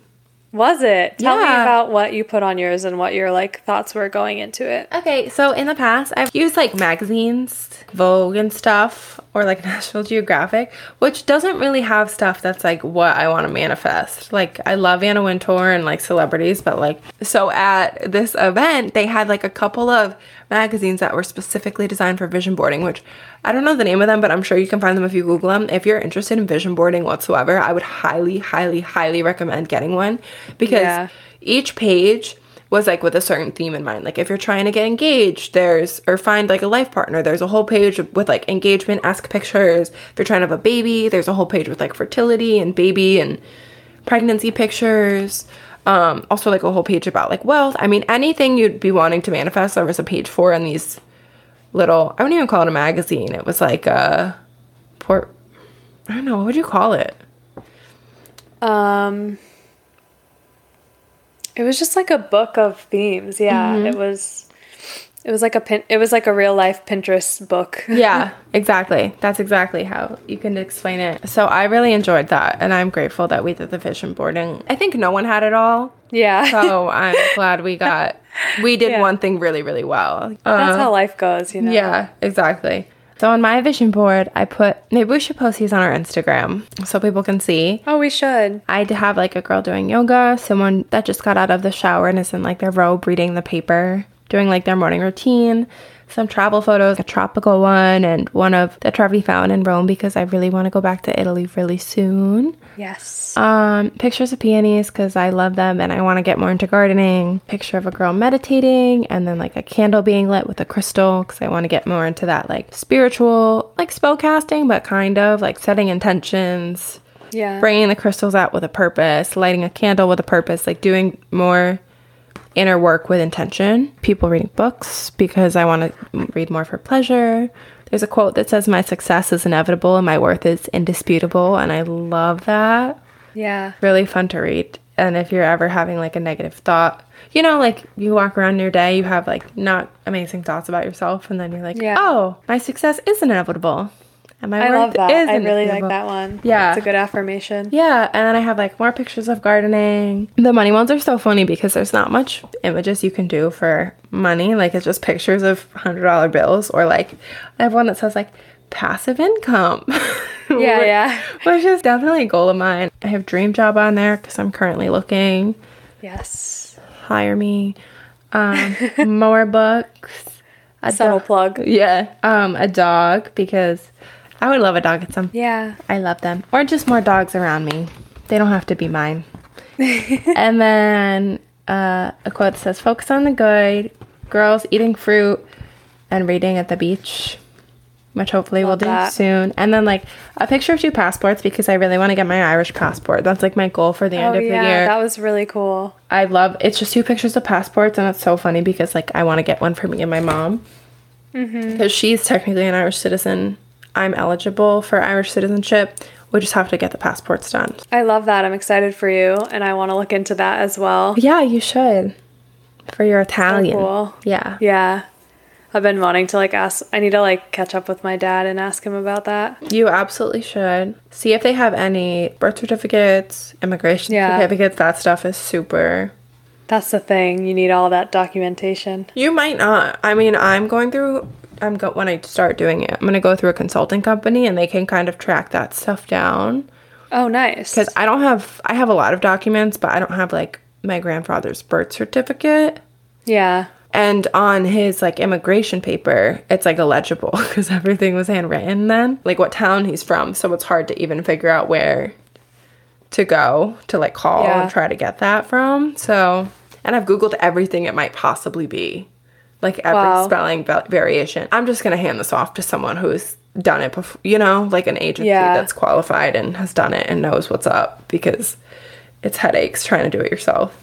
Was it? Tell me about what you put on yours and what your like thoughts were going into it. Okay, so in the past, I've used like magazines, Vogue and stuff, or like National Geographic, which doesn't really have stuff that's like what I want to manifest. Like, I love Anna Wintour and like celebrities, but like, so at this event, they had like a couple of magazines that were specifically designed for vision boarding, which I don't know the name of them, but I'm sure you can find them if you Google them. If you're interested in vision boarding whatsoever, I would highly, highly, highly recommend getting one because Yeah. each page was like with a certain theme in mind. Like if you're trying to get engaged, there's or find like a life partner, there's a whole page with like engagement ask pictures. If you're trying to have a baby, there's a whole page with like fertility and baby and pregnancy pictures. Um, also like a whole page about like wealth. I mean anything you'd be wanting to manifest, there was a page for in these little I wouldn't even call it a magazine. It was like a port I don't know, what would you call it? Um It was just like a book of themes. Yeah, Mm-hmm. it was it was like a pin it was like a real life Pinterest book. yeah, exactly. That's exactly how you can explain it. So I really enjoyed that, and I'm grateful that we did the vision boarding. I think no one had it all, Yeah. so I'm glad we got we did Yeah. one thing really, really well. That's Uh, how life goes, you know. yeah, exactly. So on my vision board, I put maybe we should post these on our Instagram so people can see. Oh, we should. I'd have like a girl doing yoga, someone that just got out of the shower and is in like their robe reading the paper, doing like their morning routine, some travel photos, a tropical one, and one of the Trevi Fountain in Rome because I really want to go back to Italy really soon. Yes. Um, pictures of peonies because I love them and I want to get more into gardening. Picture of a girl meditating and then like a candle being lit with a crystal because I want to get more into that like spiritual, like spell casting, but kind of like setting intentions yeah. bringing the crystals out with a purpose, lighting a candle with a purpose, like doing more inner work with intention. People reading books because I want to read more for pleasure. There's a quote that says, My success is inevitable and my worth is indisputable. And I love that. yeah. Really fun to read. And if you're ever having like a negative thought, you know, like you walk around your day, you have like not amazing thoughts about yourself, and then you're like, Yeah. oh, my success is inevitable. And my I love that. is I really like that one. Yeah. It's a good affirmation. Yeah, and then I have like more pictures of gardening. The money ones are so funny because there's not much images you can do for money. Like it's just pictures of hundred dollar bills, or like I have one that says like passive income. Yeah, Which- yeah. Which is definitely a goal of mine. I have dream job on there because I'm currently looking. Yes. Hire me. Um, more books. A Subtle dog- plug. Yeah. Um, a dog because I would love a dog at some Yeah. I love them. Or just more dogs around me. They don't have to be mine. and then uh, a quote that says, Focus on the good, girls eating fruit and reading at the beach, which hopefully Love we'll do that. soon. And then, like, a picture of two passports because I really want to get my Irish passport. That's like my goal for the end Oh of yeah, the year. that was really cool. I love it's just two pictures of passports, and it's so funny because, like, I want to get one for me and my mom Mm-hmm. because she's technically an Irish citizen. I'm eligible for Irish citizenship. We just have to get the passports done. I love that. I'm excited for you, and I want to look into that as well. Yeah, you should. For your Italian. Oh, cool. Yeah. Yeah. I've been wanting to like ask. I need to like catch up with my dad and ask him about that. You absolutely should. See if they have any birth certificates, immigration Yeah. certificates. That stuff is super. That's the thing. You need all that documentation. You might not. I mean, I'm going through. I'm go when I start doing it. I'm gonna go through a consulting company, and they can kind of track that stuff down. Oh, nice. Because I don't have. I have a lot of documents, but I don't have like my grandfather's birth certificate. yeah. And on his like immigration paper, it's like illegible because everything was handwritten then, like what town he's from. So it's hard to even figure out where to go to like call Yeah. and try to get that from. So, and I've Googled everything it might possibly be, like every Wow. spelling variation. I'm just going to hand this off to someone who's done it before, you know, like an agency Yeah. that's qualified and has done it and knows what's up because it's headaches trying to do it yourself.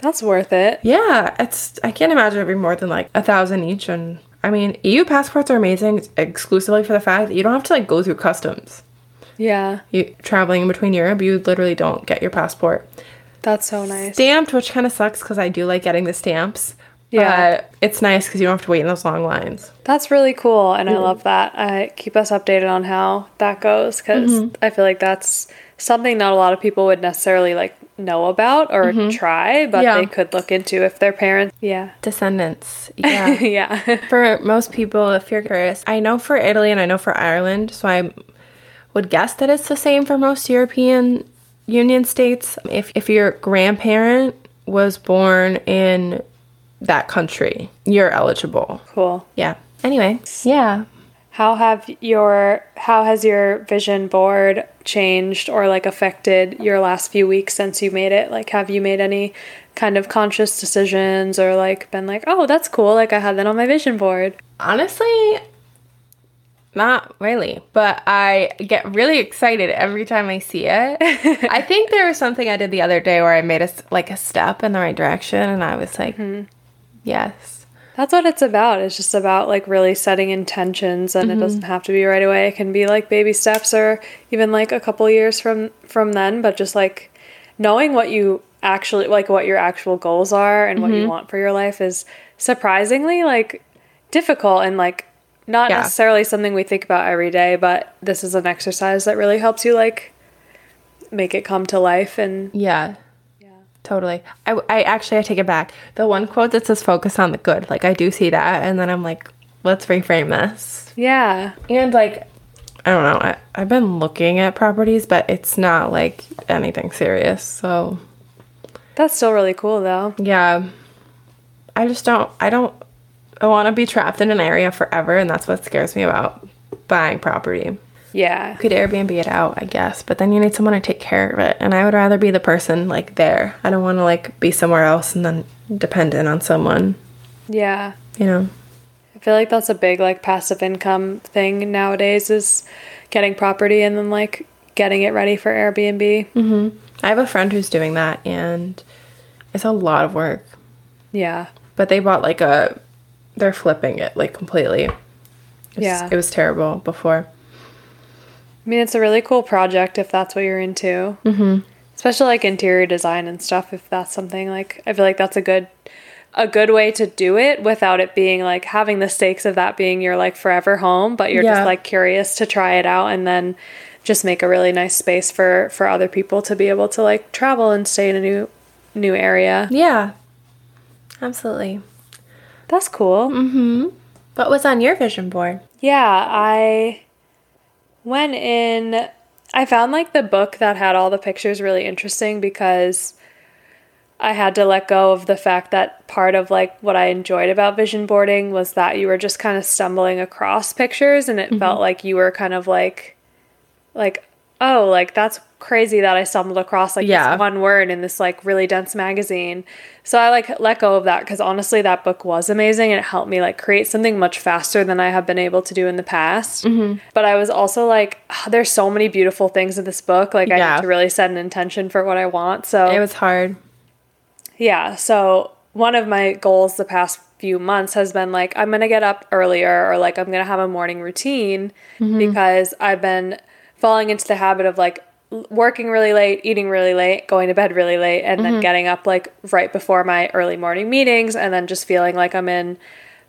That's worth it. Yeah, it's I can't imagine it being more than like a thousand each. And I mean, EU passports are amazing exclusively for the fact that you don't have to like go through customs. Yeah. You traveling in between Europe, you literally don't get your passport That's so nice. stamped, which kind of sucks because I do like getting the stamps. Yeah. But it's nice because you don't have to wait in those long lines. That's really cool, and I love that. Uh, keep us updated on how that goes because I feel like that's something not a lot of people would necessarily like know about or try, but Yeah. they could look into if their parents. Yeah, Descendants. Yeah. yeah, for most people, if you're curious, I know for Italy and I know for Ireland, so I would guess that it's the same for most European Union states. If, if your grandparent was born in that country, you're eligible. cool. Yeah. Anyway, yeah. How have your how has your vision board changed or like affected your last few weeks since you made it? Like have you made any kind of conscious decisions or like been like, "Oh, that's cool. Like I had that on my vision board." Honestly, not really, but I get really excited every time I see it. I think there was something I did the other day where I made a like a step in the right direction, and I was like, mm-hmm. Yes, That's what it's about. It's just about like really setting intentions and it doesn't mm-hmm. have to be right away. It can be like baby steps or even like a couple years from from then, but just like knowing what you actually like what your actual goals are and what you mm-hmm. want for your life is surprisingly like difficult and like not Yeah. necessarily something we think about every day, but this is an exercise that really helps you like make it come to life and yeah, totally. I, I actually I take it back. The one quote that says "focus on the good," like I do see that, and then I'm like, let's reframe this. yeah. And like, I don't know. I, I've been looking at properties, but it's not like anything serious. So That's still really cool though. yeah, I just don't. I don't. I want to be trapped in an area forever, and that's what scares me about buying property. Yeah. You could Airbnb it out, I guess, but then you need someone to take care of it, and I would rather be the person like there. I don't want to like be somewhere else and then dependent on someone. Yeah. You know. I feel like that's a big like passive income thing nowadays is getting property and then like getting it ready for Airbnb. Mm-hmm. I have a friend who's doing that, and it's a lot of work. Yeah. But they bought like a. They're flipping it like completely. It's- Yeah. It was terrible before. I mean, it's a really cool project if that's what you're into. Mm-hmm. Especially like interior design and stuff. If that's something like, I feel like that's a good, a good way to do it without it being like having the stakes of that being your like forever home, but you're Yeah. just like curious to try it out and then just make a really nice space for for other people to be able to like travel and stay in a new new area. Yeah. Absolutely. That's cool. Mm-hmm. What was on your vision board? Yeah, I went in. I found like the book that had all the pictures really interesting because I had to let go of the fact that part of like what I enjoyed about vision boarding was that you were just kind of stumbling across pictures and it mm-hmm. felt like you were kind of like like oh like that's crazy that I stumbled across like Yeah. this one word in this like really dense magazine. So I like let go of that cuz honestly that book was amazing and it helped me like create something much faster than I have been able to do in the past. But I was also like "Ah, there's so many beautiful things in this book like I Yeah. need to really set an intention for what I want. So It was hard. yeah. So one of my goals the past few months has been like, I'm going to get up earlier or like I'm going to have a morning routine because I've been falling into the habit of like working really late, eating really late, going to bed really late, and then mm-hmm. getting up like right before my early morning meetings and then just feeling like I'm in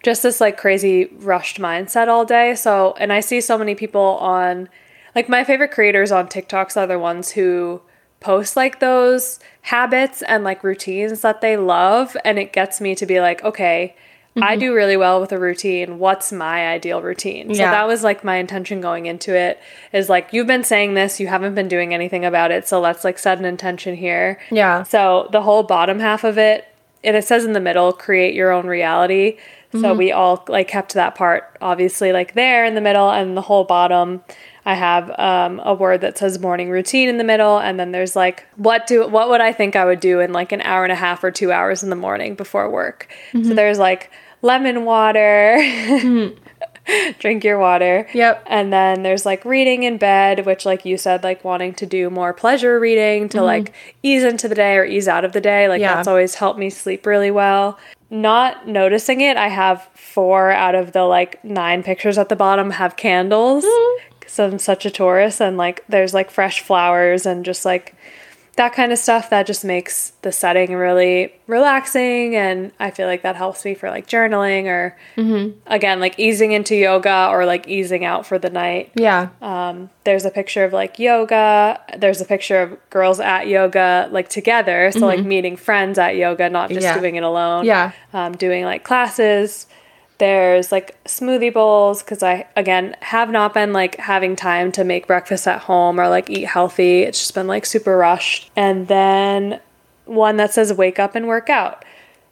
just this like crazy rushed mindset all day. So, and I see so many people on like my favorite creators on TikToks are the ones who post like those habits and like routines that they love and it gets me to be like, okay, I mm-hmm. do really well with a routine. What's my ideal routine? So Yeah. that was like my intention going into it is like you've been saying this, you haven't been doing anything about it, so let's like set an intention here. Yeah. So the whole bottom half of it, and it says in the middle, create your own reality. So mm-hmm. we all like kept that part obviously like there in the middle, and the whole bottom. I have um, a word that says morning routine in the middle, and then there's like what do what would I think I would do in like an hour and a half or two hours in the morning before work. So mm-hmm. there's like lemon water, mm. drink your water. Yep. And then there's like reading in bed, which, like you said, like wanting to do more pleasure reading to mm-hmm. like ease into the day or ease out of the day. Like Yeah. that's always helped me sleep really well. Not noticing it, I have four out of the like nine pictures at the bottom have candles mm-hmm. because I'm such a Taurus and like there's like fresh flowers and just like that kind of stuff that just makes the setting really relaxing and i feel like that helps me for like journaling or again like easing into yoga or like easing out for the night Yeah. um, there's a picture of like yoga there's a picture of girls at yoga like together so like meeting friends at yoga not just Yeah. doing it alone Yeah. um, doing like classes there's like smoothie bowls because i again have not been like having time to make breakfast at home or like eat healthy it's just been like super rushed and then one that says wake up and work out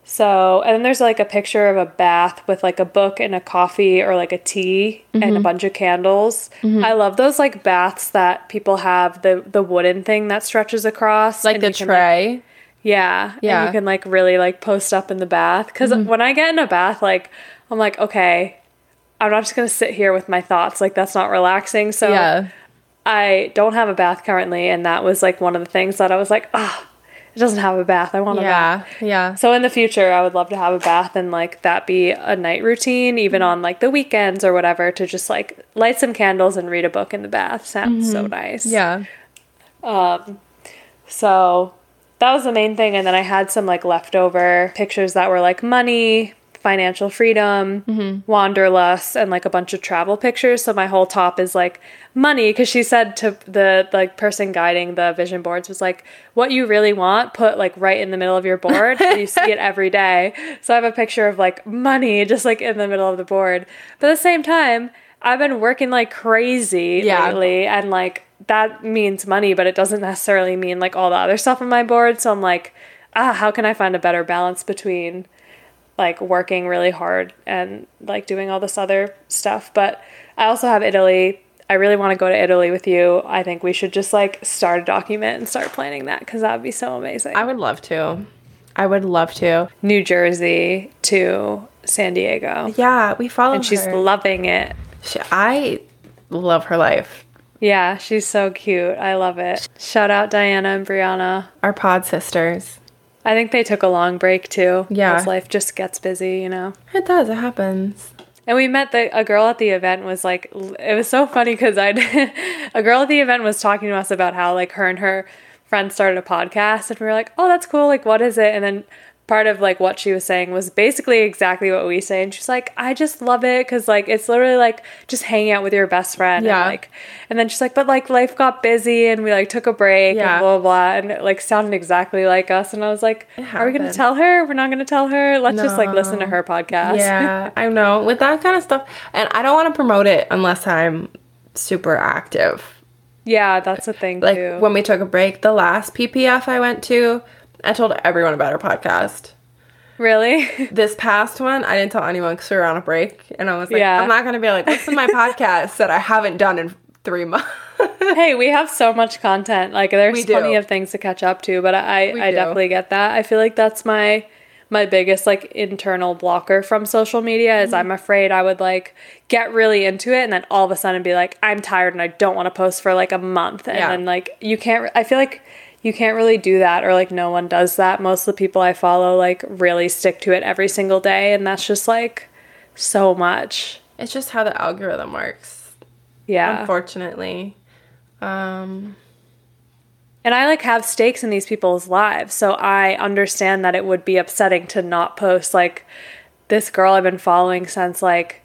so and then there's like a picture of a bath with like a book and a coffee or like a tea and a Mm-hmm. bunch of candles i love those like baths that people have the the wooden thing that stretches across Like the you can, tray. yeah. Yeah. And you can like really like post up in the bath. because when I get in a bath, like I'm like, okay, I'm not just gonna sit here with my thoughts. Like that's not relaxing. So yeah. I don't have a bath currently, and that was like one of the things that I was like, ah, it doesn't have a bath. I want a bath. Yeah. Yeah. So in the future, I would love to have a bath and like that be a night routine, even on like the weekends or whatever, to just like light some candles and read a book in the bath. Sounds so nice. Yeah. Um, So that was the main thing. And then I had some like leftover pictures that were like money, financial freedom, wanderlust, and like a bunch of travel pictures. So my whole top is like money because she said to the like person guiding the vision boards was like, what you really want, put like right in the middle of your board. you see it every day. So I have a picture of like money just like in the middle of the board. But at the same time, I've been working like crazy Yeah. lately and like that means money, but it doesn't necessarily mean like all the other stuff on my board. So I'm like, ah, how can I find a better balance between like working really hard and like doing all this other stuff? But I also have Italy. I really want to go to Italy with you. I think we should just like start a document and start planning that because that would be so amazing. I would love to. I would love to. New Jersey to San Diego. Yeah, we follow And she's loving it. She, I love her life. Yeah, she's so cute. I love it. Shout out Diana and Brianna. Our pod sisters. I think they took a long break too. Yeah. Because life just gets busy, you know? It does. It happens. And we met the a girl at the event was like it was so funny because I a girl at the event was talking to us about how like her and her friend started a podcast and we were like oh that's cool like what is it and then part of like what she was saying was basically exactly what we say and she's like I just love it because like it's literally like just hanging out with your best friend Yeah. and like and then she's like but like life got busy and we like took a break Yeah. and blah blah blah and it like sounded exactly like us and I was like are we gonna tell her we're not gonna tell her let's just like listen to her podcast Yeah, I know. With that kind of stuff, and I don't want to promote it unless I'm super active. yeah that's the thing Like too when we took a break, the last PPF I went to, I told everyone about our podcast. Really? This past one, I didn't tell anyone because we were on a break, and I was like, Yeah. I'm not gonna be like, listen to my podcast that I haven't done in three months. hey, we have so much content. Like there's We do. plenty of things to catch up to, but I We I do. definitely get that. I feel like that's my my biggest like internal blocker from social media is I'm mm-hmm. afraid I would like get really into it and then all of a sudden be like I'm tired and I don't want to post for like a month and Yeah. then like you can't I feel like you can't really do that or like no one does that. Most of the people I follow like really stick to it every single day and that's just like so much. it's just how the algorithm works, Yeah. unfortunately. Um, And I like have stakes in these people's lives. So I understand that it would be upsetting to not post like this girl I've been following since like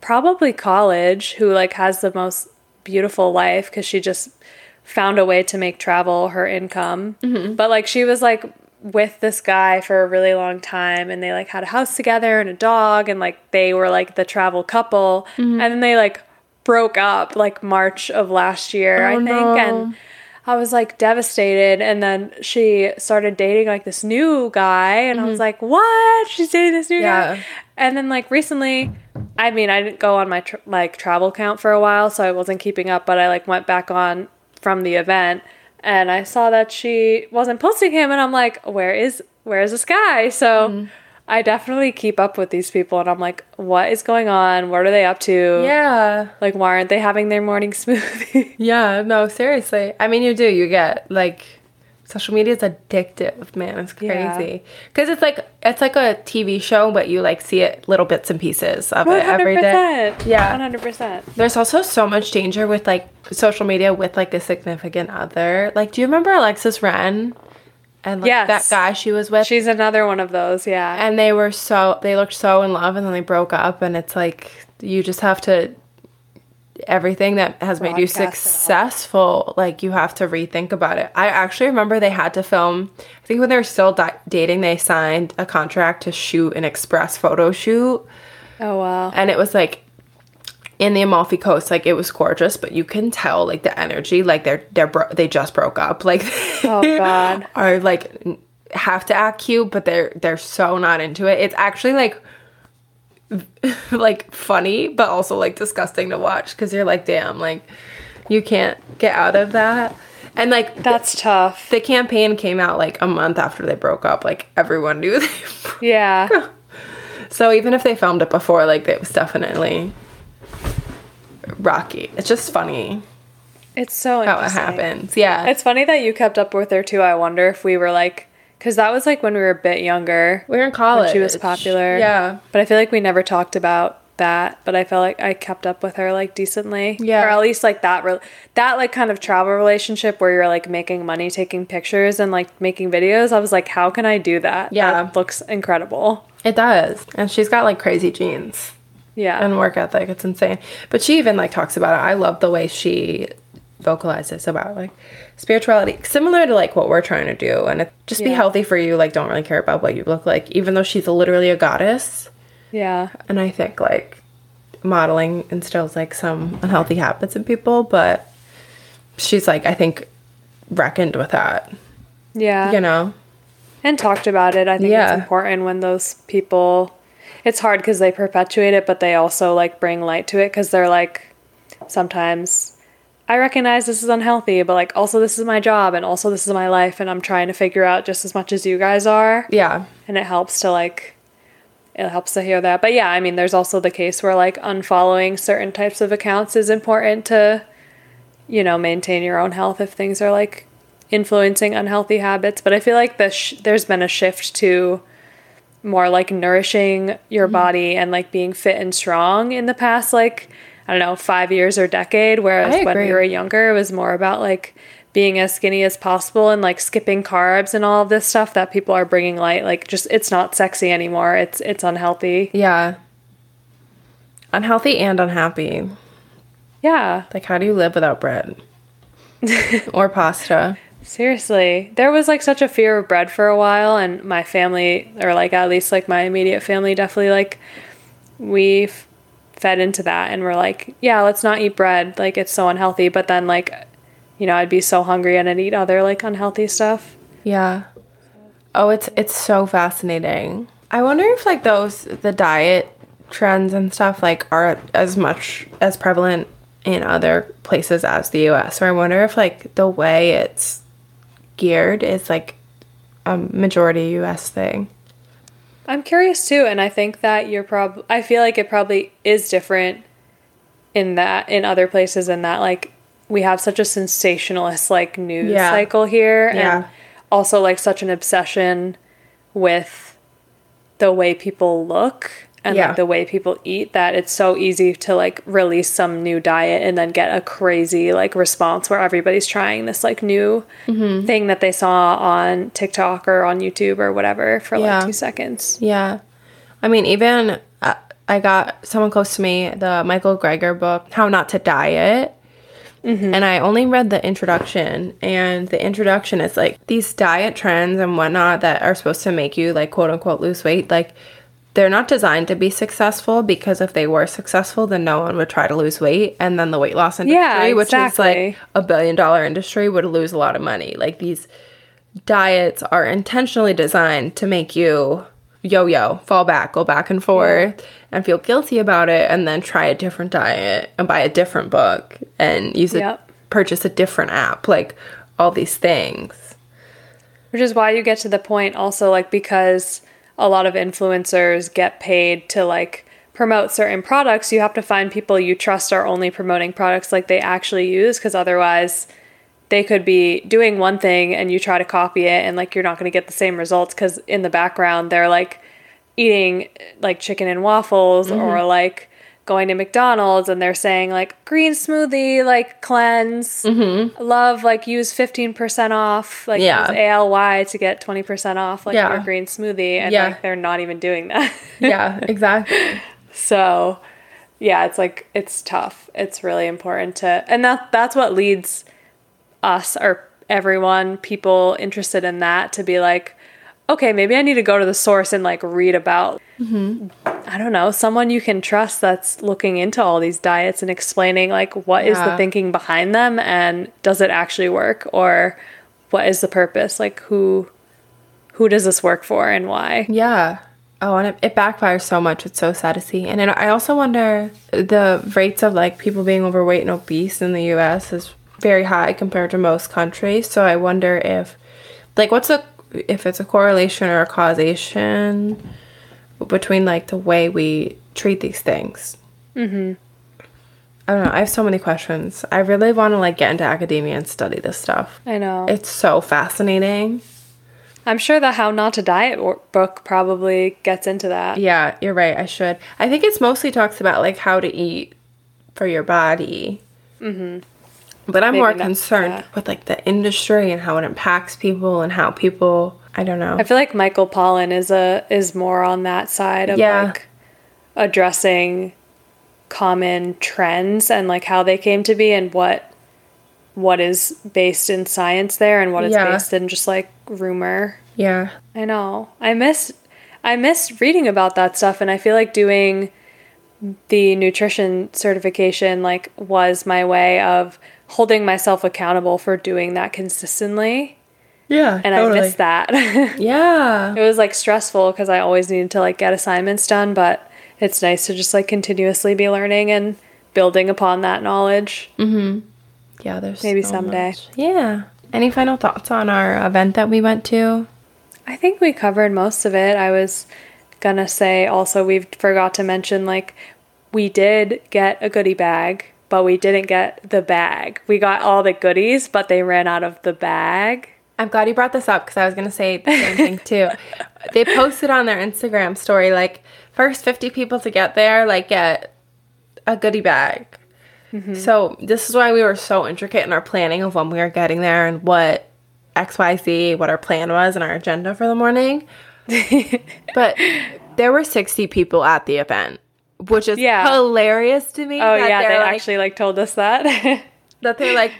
probably college who like has the most beautiful life cuz she just found a way to make travel her income. Mm-hmm. But like she was like with this guy for a really long time and they like had a house together and a dog and like they were like the travel couple mm-hmm. and then they like broke up like March of last year oh, I Oh, think no. and I was like devastated. And then she started dating like this new guy. And I was mm-hmm. like, what? She's dating this new Yeah. guy. And then like recently, I mean, I didn't go on my tr- like travel count for a while. So I wasn't keeping up, but I like went back on from the event and I saw that she wasn't posting him. And I'm like, where is, where is this guy? So mm-hmm. I definitely keep up with these people. And I'm like, what is going on? What are they up to? yeah, Like, why aren't they having their morning smoothie? yeah, no, seriously. I mean, you do. You get like Social media is addictive, man. It's crazy because it's like it's like a TV show, but you like see it little bits and pieces of it every day. Yeah. One hundred percent. There's also so much danger with like social media with like a significant other. Like, do you remember Alexis Ren and like Yes. that guy she was with? She's another one of those. Yeah. and they were so they looked so in love, and then they broke up, and it's like you just have to everything that has made you Broadcast it all. successful like you have to rethink about it i actually remember they had to film i think when they were still di- dating they signed a contract to shoot an express photo shoot oh wow. and it was like in the Amalfi Coast, like it was gorgeous, but you can tell like the energy, like they're they're bro- they just broke up, like Oh, God. are like have to act cute, but they're they're so not into it. It's actually like like funny, but also like disgusting to watch because you're like, damn, like you can't get out of that. And like That's tough. the campaign came out like a month after they broke up. Like everyone knew they Yeah. So even if they filmed it before, like it was definitely rocky. It's just funny It's so how it happens. Yeah. It's funny that you kept up with her too. I wonder if we were like, because that was like when we were a bit younger. we were in college. she was popular. Yeah. But I feel like we never talked about that. But I felt like I kept up with her like decently. Yeah. Or at least like that re- that like kind of travel relationship where you're like making money, taking pictures and like making videos. I was like, how can I do that? Yeah. That looks incredible. It does. And she's got like crazy genes. Yeah. and work ethic. It's insane. But she even like talks about it. I love the way she vocalizes about like spirituality similar to like what we're trying to do and it, just be Yeah. healthy for you like don't really care about what you look like even though she's literally a goddess yeah. And I think like modeling instills like some unhealthy habits in people, but she's like, I think, reckoned with that, Yeah. you know? and talked about it. I think Yeah. it's important when those people. It's hard because they perpetuate it, but they also like bring light to it because they're like, sometimes I recognize this is unhealthy, but like also this is my job and also this is my life, and I'm trying to figure out just as much as you guys are, Yeah. and it helps to like. It helps to hear that. But yeah, I mean, there's also the case where like unfollowing certain types of accounts is important to, you know, maintain your own health if things are like influencing unhealthy habits. But I feel like the sh- there's been a shift to more like nourishing your mm-hmm. body and like being fit and strong in the past like I don't know five years or decade. Whereas when we were younger, it was more about like being as skinny as possible and like skipping carbs and all of this stuff that people are bringing light. Like just it's not sexy anymore. It's it's unhealthy. Yeah. Unhealthy and unhappy. Yeah. Like, how do you live without bread or pasta? Seriously, there was like such a fear of bread for a while, and my family, or like at least like my immediate family, definitely like we f- fed into that, and we're like, yeah, let's not eat bread, like it's so unhealthy. But then like, you know, I'd be so hungry and I'd eat other like unhealthy stuff. Yeah. Oh, it's it's so fascinating. I wonder if like those the diet trends and stuff like are as much as prevalent in other places as the US. Or I wonder if like the way it's geared is like a majority US thing. I'm curious too, and I think that you're prob. I feel like it probably is different in that in other places, in that like we have such a sensationalist like news Yeah. cycle here, Yeah. and also like such an obsession with the way people look and Yeah. like the way people eat that it's so easy to like release some new diet and then get a crazy like response where everybody's trying this like new Mm-hmm. thing that they saw on TikTok or on YouTube or whatever for Yeah. like two seconds. Yeah. I mean, even uh, I got someone close to me the Michael Greger book, How Not to Diet. And I only read the introduction, and the introduction is like these diet trends and whatnot that are supposed to make you, like, quote unquote, lose weight. Like, they're not designed to be successful because if they were successful, then no one would try to lose weight. And then the weight loss industry, Yeah, which is like a billion dollar industry, would lose a lot of money. Like, these diets are intentionally designed to make you yo yo, fall back, go back and forth, and feel guilty about it, and then try a different diet and buy a different book and use it, Yep. purchase a different app, like all these things. Which is why you get to the point also like because a lot of influencers get paid to like promote certain products, you have to find people you trust are only promoting products like they actually use because otherwise they could be doing one thing and you try to copy it and like you're not going to get the same results cuz in the background they're like eating like chicken and waffles mm-hmm. or like going to McDonald's and they're saying like green smoothie, like cleanse, mm-hmm. love, like use 15% off, like Yeah. use ALY to get 20% off, like Yeah. your green smoothie. And Yeah. like they're not even doing that. yeah, exactly. so yeah, it's like, it's tough. It's really important to, and that that's what leads us or everyone, people interested in that to be like, okay, maybe I need to go to the source and like read about, mm-hmm. I don't know, someone you can trust that's looking into all these diets and explaining like what is the thinking behind them and does it actually work or what is the purpose? Like who, who does this work for and why? Yeah. Oh, and it, it backfires so much. It's so sad to see. And then I also wonder the rates of like people being overweight and obese in the US is very high compared to most countries. So I wonder if, like, what's a, if it's a correlation or a causation between like the way we treat these things. Mm-hmm. I don't know. I have so many questions. I really want to like get into academia and study this stuff. I know. It's so fascinating. I'm sure the How Not to Diet book probably gets into that. Yeah, you're right. I should. I think it's mostly talks about like how to eat for your body. Mm-hmm. But I'm more Maybe concerned with like the industry and how it impacts people and how people. I don't know. I feel like Michael Pollan is a is more on that side of Yeah. like addressing common trends and like how they came to be and what what is based in science there and what is Yeah. based in just like rumor. yeah, I know. I miss I miss reading about that stuff and I feel like doing the nutrition certification like was my way of holding myself accountable for doing that consistently yeah, and I missed that. Yeah, it was like stressful because I always needed to like get assignments done, but it's nice to just like continuously be learning and building upon that knowledge. Mm-hmm. yeah. There's Maybe so someday. much. Yeah. Any final thoughts on our event that we went to? I think we covered most of it. I was gonna say also we forgot to mention like we did get a goodie bag, but we didn't get the bag. We got all the goodies, but they ran out of the bag. I'm glad you brought this up because I was gonna say the same thing too. They posted on their Instagram story like first 50 people to get there like get a goodie bag. Mm-hmm. So this is why we were so intricate in our planning of when we were getting there and what X Y Z what our plan was and our agenda for the morning. but there were 60 people at the event, which is Yeah. hilarious to me. Oh yeah, they're like- actually like told us that. that they're like.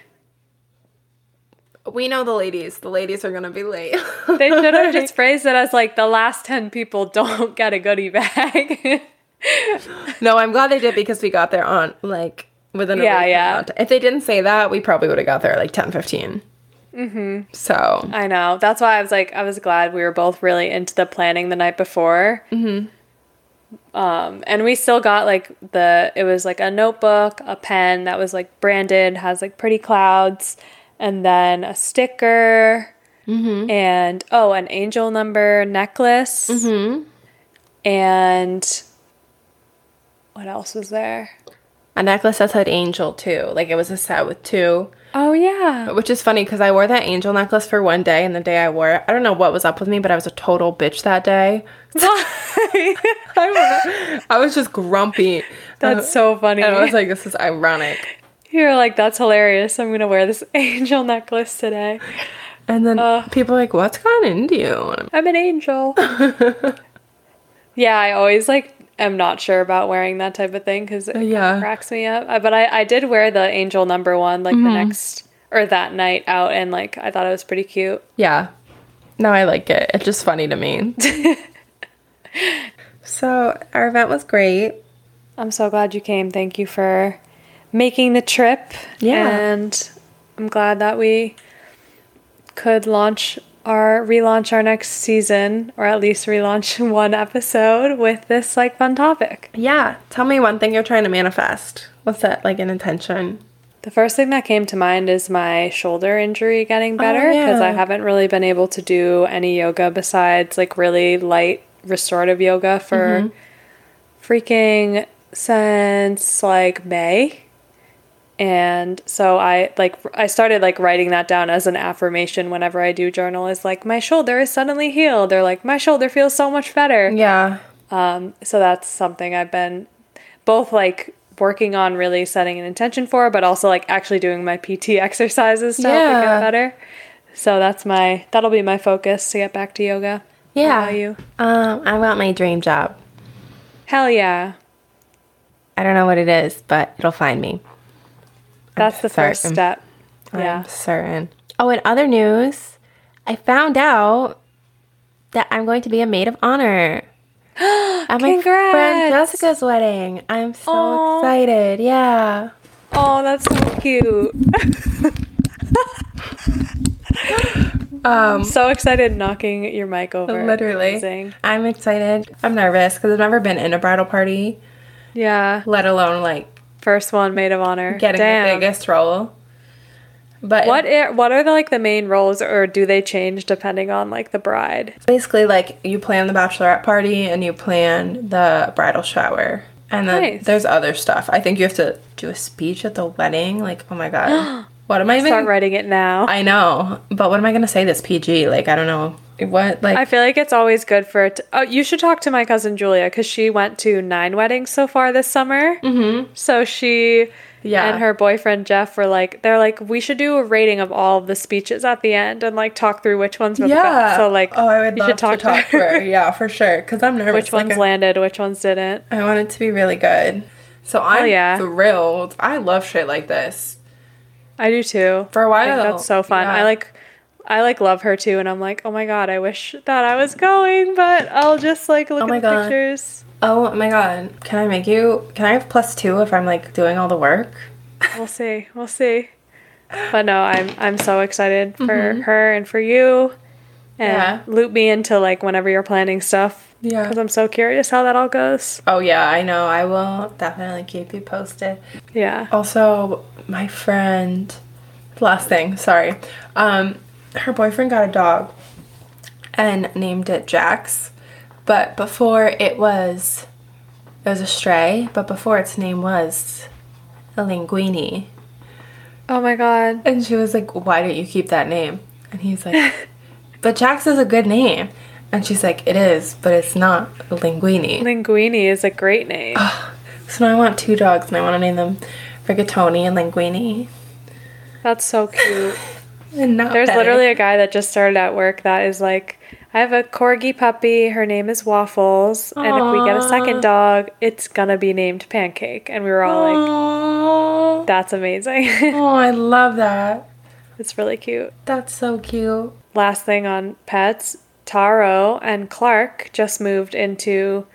We know the ladies. The ladies are gonna be late. they should have just phrased it as like the last 10 people don't get a goodie bag. No, I'm glad they did because we got there on like within a Yeah, yeah. amount. If they didn't say that, we probably would have got there at like 10, 15. Mm-hmm. So I know. That's why I was like, I was glad we were both really into the planning the night before. Mm-hmm. Um, and we still got like the, it was like a notebook, a pen that was like branded, has like pretty clouds, and then a sticker, and oh, an angel number necklace. And what else was there? a necklace that said angel too. Like it was a set with two. Oh, yeah. Which is funny because I wore that angel necklace for one day and the day I wore it, I don't know what was up with me, but I was a total bitch that day. I. I was just grumpy. That's so funny. And I was like, this is ironic. You're like, that's hilarious. I'm going to wear this angel necklace today. And then Uh. people are like, what's gone into you? I'm an angel. yeah, I always like am not sure about wearing that type of thing because it yeah. cracks me up. Uh, But I, I did wear the angel number one like the next or that night out, and like I thought it was pretty cute. Yeah. No, I like it. It's just funny to me. so our event was great. I'm so glad you came. Thank you for making the trip. Yeah. and I'm glad that we could launch our relaunch our next season or at least relaunch one episode with this like fun topic. Yeah. Tell me one thing you're trying to manifest. What's that like an intention? The first thing that came to mind is my shoulder injury getting oh, better because I yeah. haven't really been able to do any yoga besides like really light restorative yoga for mm-hmm. freaking since like May. And so I like I started like writing that down as an affirmation whenever I do journal is like my shoulder is suddenly healed or like my shoulder feels so much better. Yeah. Um, so that's something I've been both like working on really setting an intention for, but also like actually doing my PT exercises to help it get better. So that's my that'll be my focus to get back to yoga. Yeah. about you? Um, I want my dream job. Hell yeah. I don't know what it is, but it'll find me. That's the first step. Yeah. I'm certain. Oh, in other news, I found out that I'm going to be a maid of honor at my friend Jessica's wedding. I'm so Aw. excited. Yeah. Oh, that's so cute. Um, so excited knocking your mic over. literally, Amazing. I'm excited. I'm nervous because I've never been in a bridal party, Yeah. let alone like First one, maid of honor. getting Damn. the biggest role. But What are, what are the like the main roles or do they change depending on like the bride? basically like you plan the bachelorette party and you plan the bridal shower. And then Nice. there's other stuff. I think you have to do a speech at the wedding. Like, oh my god. what am I even Start writing it now. I, I know. But what am I gonna say this PG? Like, I don't know. What like I feel like it's always good for oh, you should talk to my cousin Julia because she went to nine weddings so far this summer. Mm-hmm. So she Yeah. and her boyfriend Jeff were like, they're like, we should do a rating of all of the speeches at the end and like talk through which ones were the Yeah. best. So like, oh, I would you love should talk to talk to her. Yeah, for sure. Because I'm nervous. which ones landed, which ones didn't. I want it to be really good. So I'm yeah. thrilled. I love shit like this. I do too. For a while. that's so fun. Yeah. I like I like love her too and I'm like, "Oh my god, I wish that I was going, but I'll just like look Oh my at the God. pictures." Oh my god. Can I make you can I have plus two if I'm like doing all the work? We'll see. We'll see. But no, I'm I'm so excited for Mm-hmm. her and for you. And Yeah. loop me into like whenever you're planning stuff Yeah. cuz I'm so curious how that all goes. Oh yeah, I know. I will definitely keep you posted. Yeah. Also, my friend last thing, sorry. Um her boyfriend got a dog and named it Jax. But before it was it was a stray, but before its name was a linguini. Oh my god. And she was like, Why don't you keep that name? And he's like, But Jax is a good name. And she's like, It is, but it's not linguini. Linguini is a great name. So now I want two dogs and I want to name them Rigatoni and Linguini. That's so cute. And not There's Betty. literally a guy that just started at work that is like, I have a corgi puppy. Her name is Waffles, and if we get a second dog, it's gonna be named Pancake. And we were all like, "That's amazing." Oh, I love that. it's really cute. That's so cute. Last thing on pets, Taro and Clark just moved into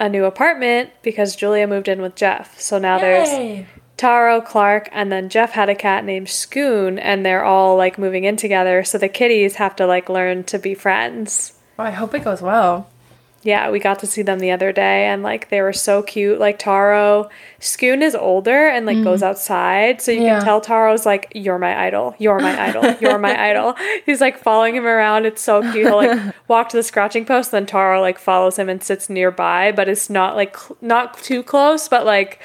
a new apartment because Julia moved in with Jeff. So now there's Yay. Taro, Clark, and then Jeff had a cat named Scoon, and they're all like moving in together. So the kitties have to like learn to be friends. Well, I hope it goes well. Yeah, we got to see them the other day, and like they were so cute. Like Taro, Scoon is older and like goes mm. outside, so you Yeah. can tell Taro's like, "You're my idol. You're my idol. You're my idol." He's like following him around. It's so cute. He'll like walk to the scratching post, then Taro like follows him and sits nearby, but it's not like cl- not too close, but like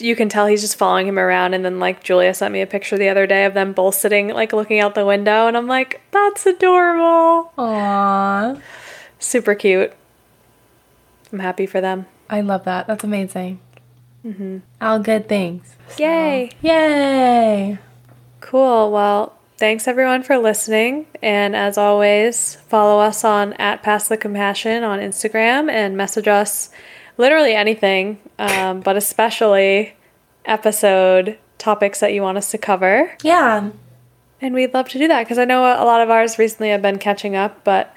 you can tell he's just following him around. And then like Julia sent me a picture the other day of them both sitting like looking out the window, and I'm like, "That's adorable." Aww. Super cute. I'm happy for them. I love that. That's amazing. Mm-hmm. All good things. Yay! Yay. Cool. Well, thanks everyone for listening. And as always, follow us on at Pass the Compassion on Instagram and message us literally anything, um, but especially episode topics that you want us to cover. Yeah. And we'd love to do that because I know a lot of ours recently have been catching up, but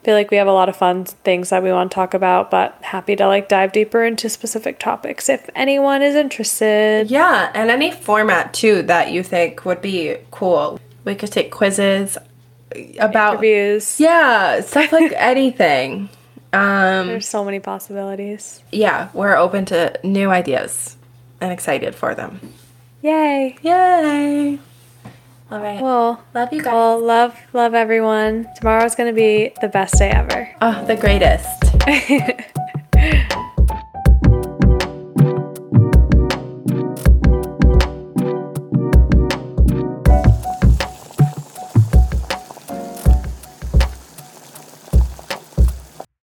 I feel like we have a lot of fun things that we want to talk about, but happy to like dive deeper into specific topics if anyone is interested. Yeah, and any format too that you think would be cool. We could take quizzes about Reviews. yeah, stuff like anything. Um There's so many possibilities. yeah, we're open to new ideas and excited for them. Yay. Yay. All right. Well, love you guys. well, love, love everyone. Tomorrow's going to be the best day ever. oh, the greatest.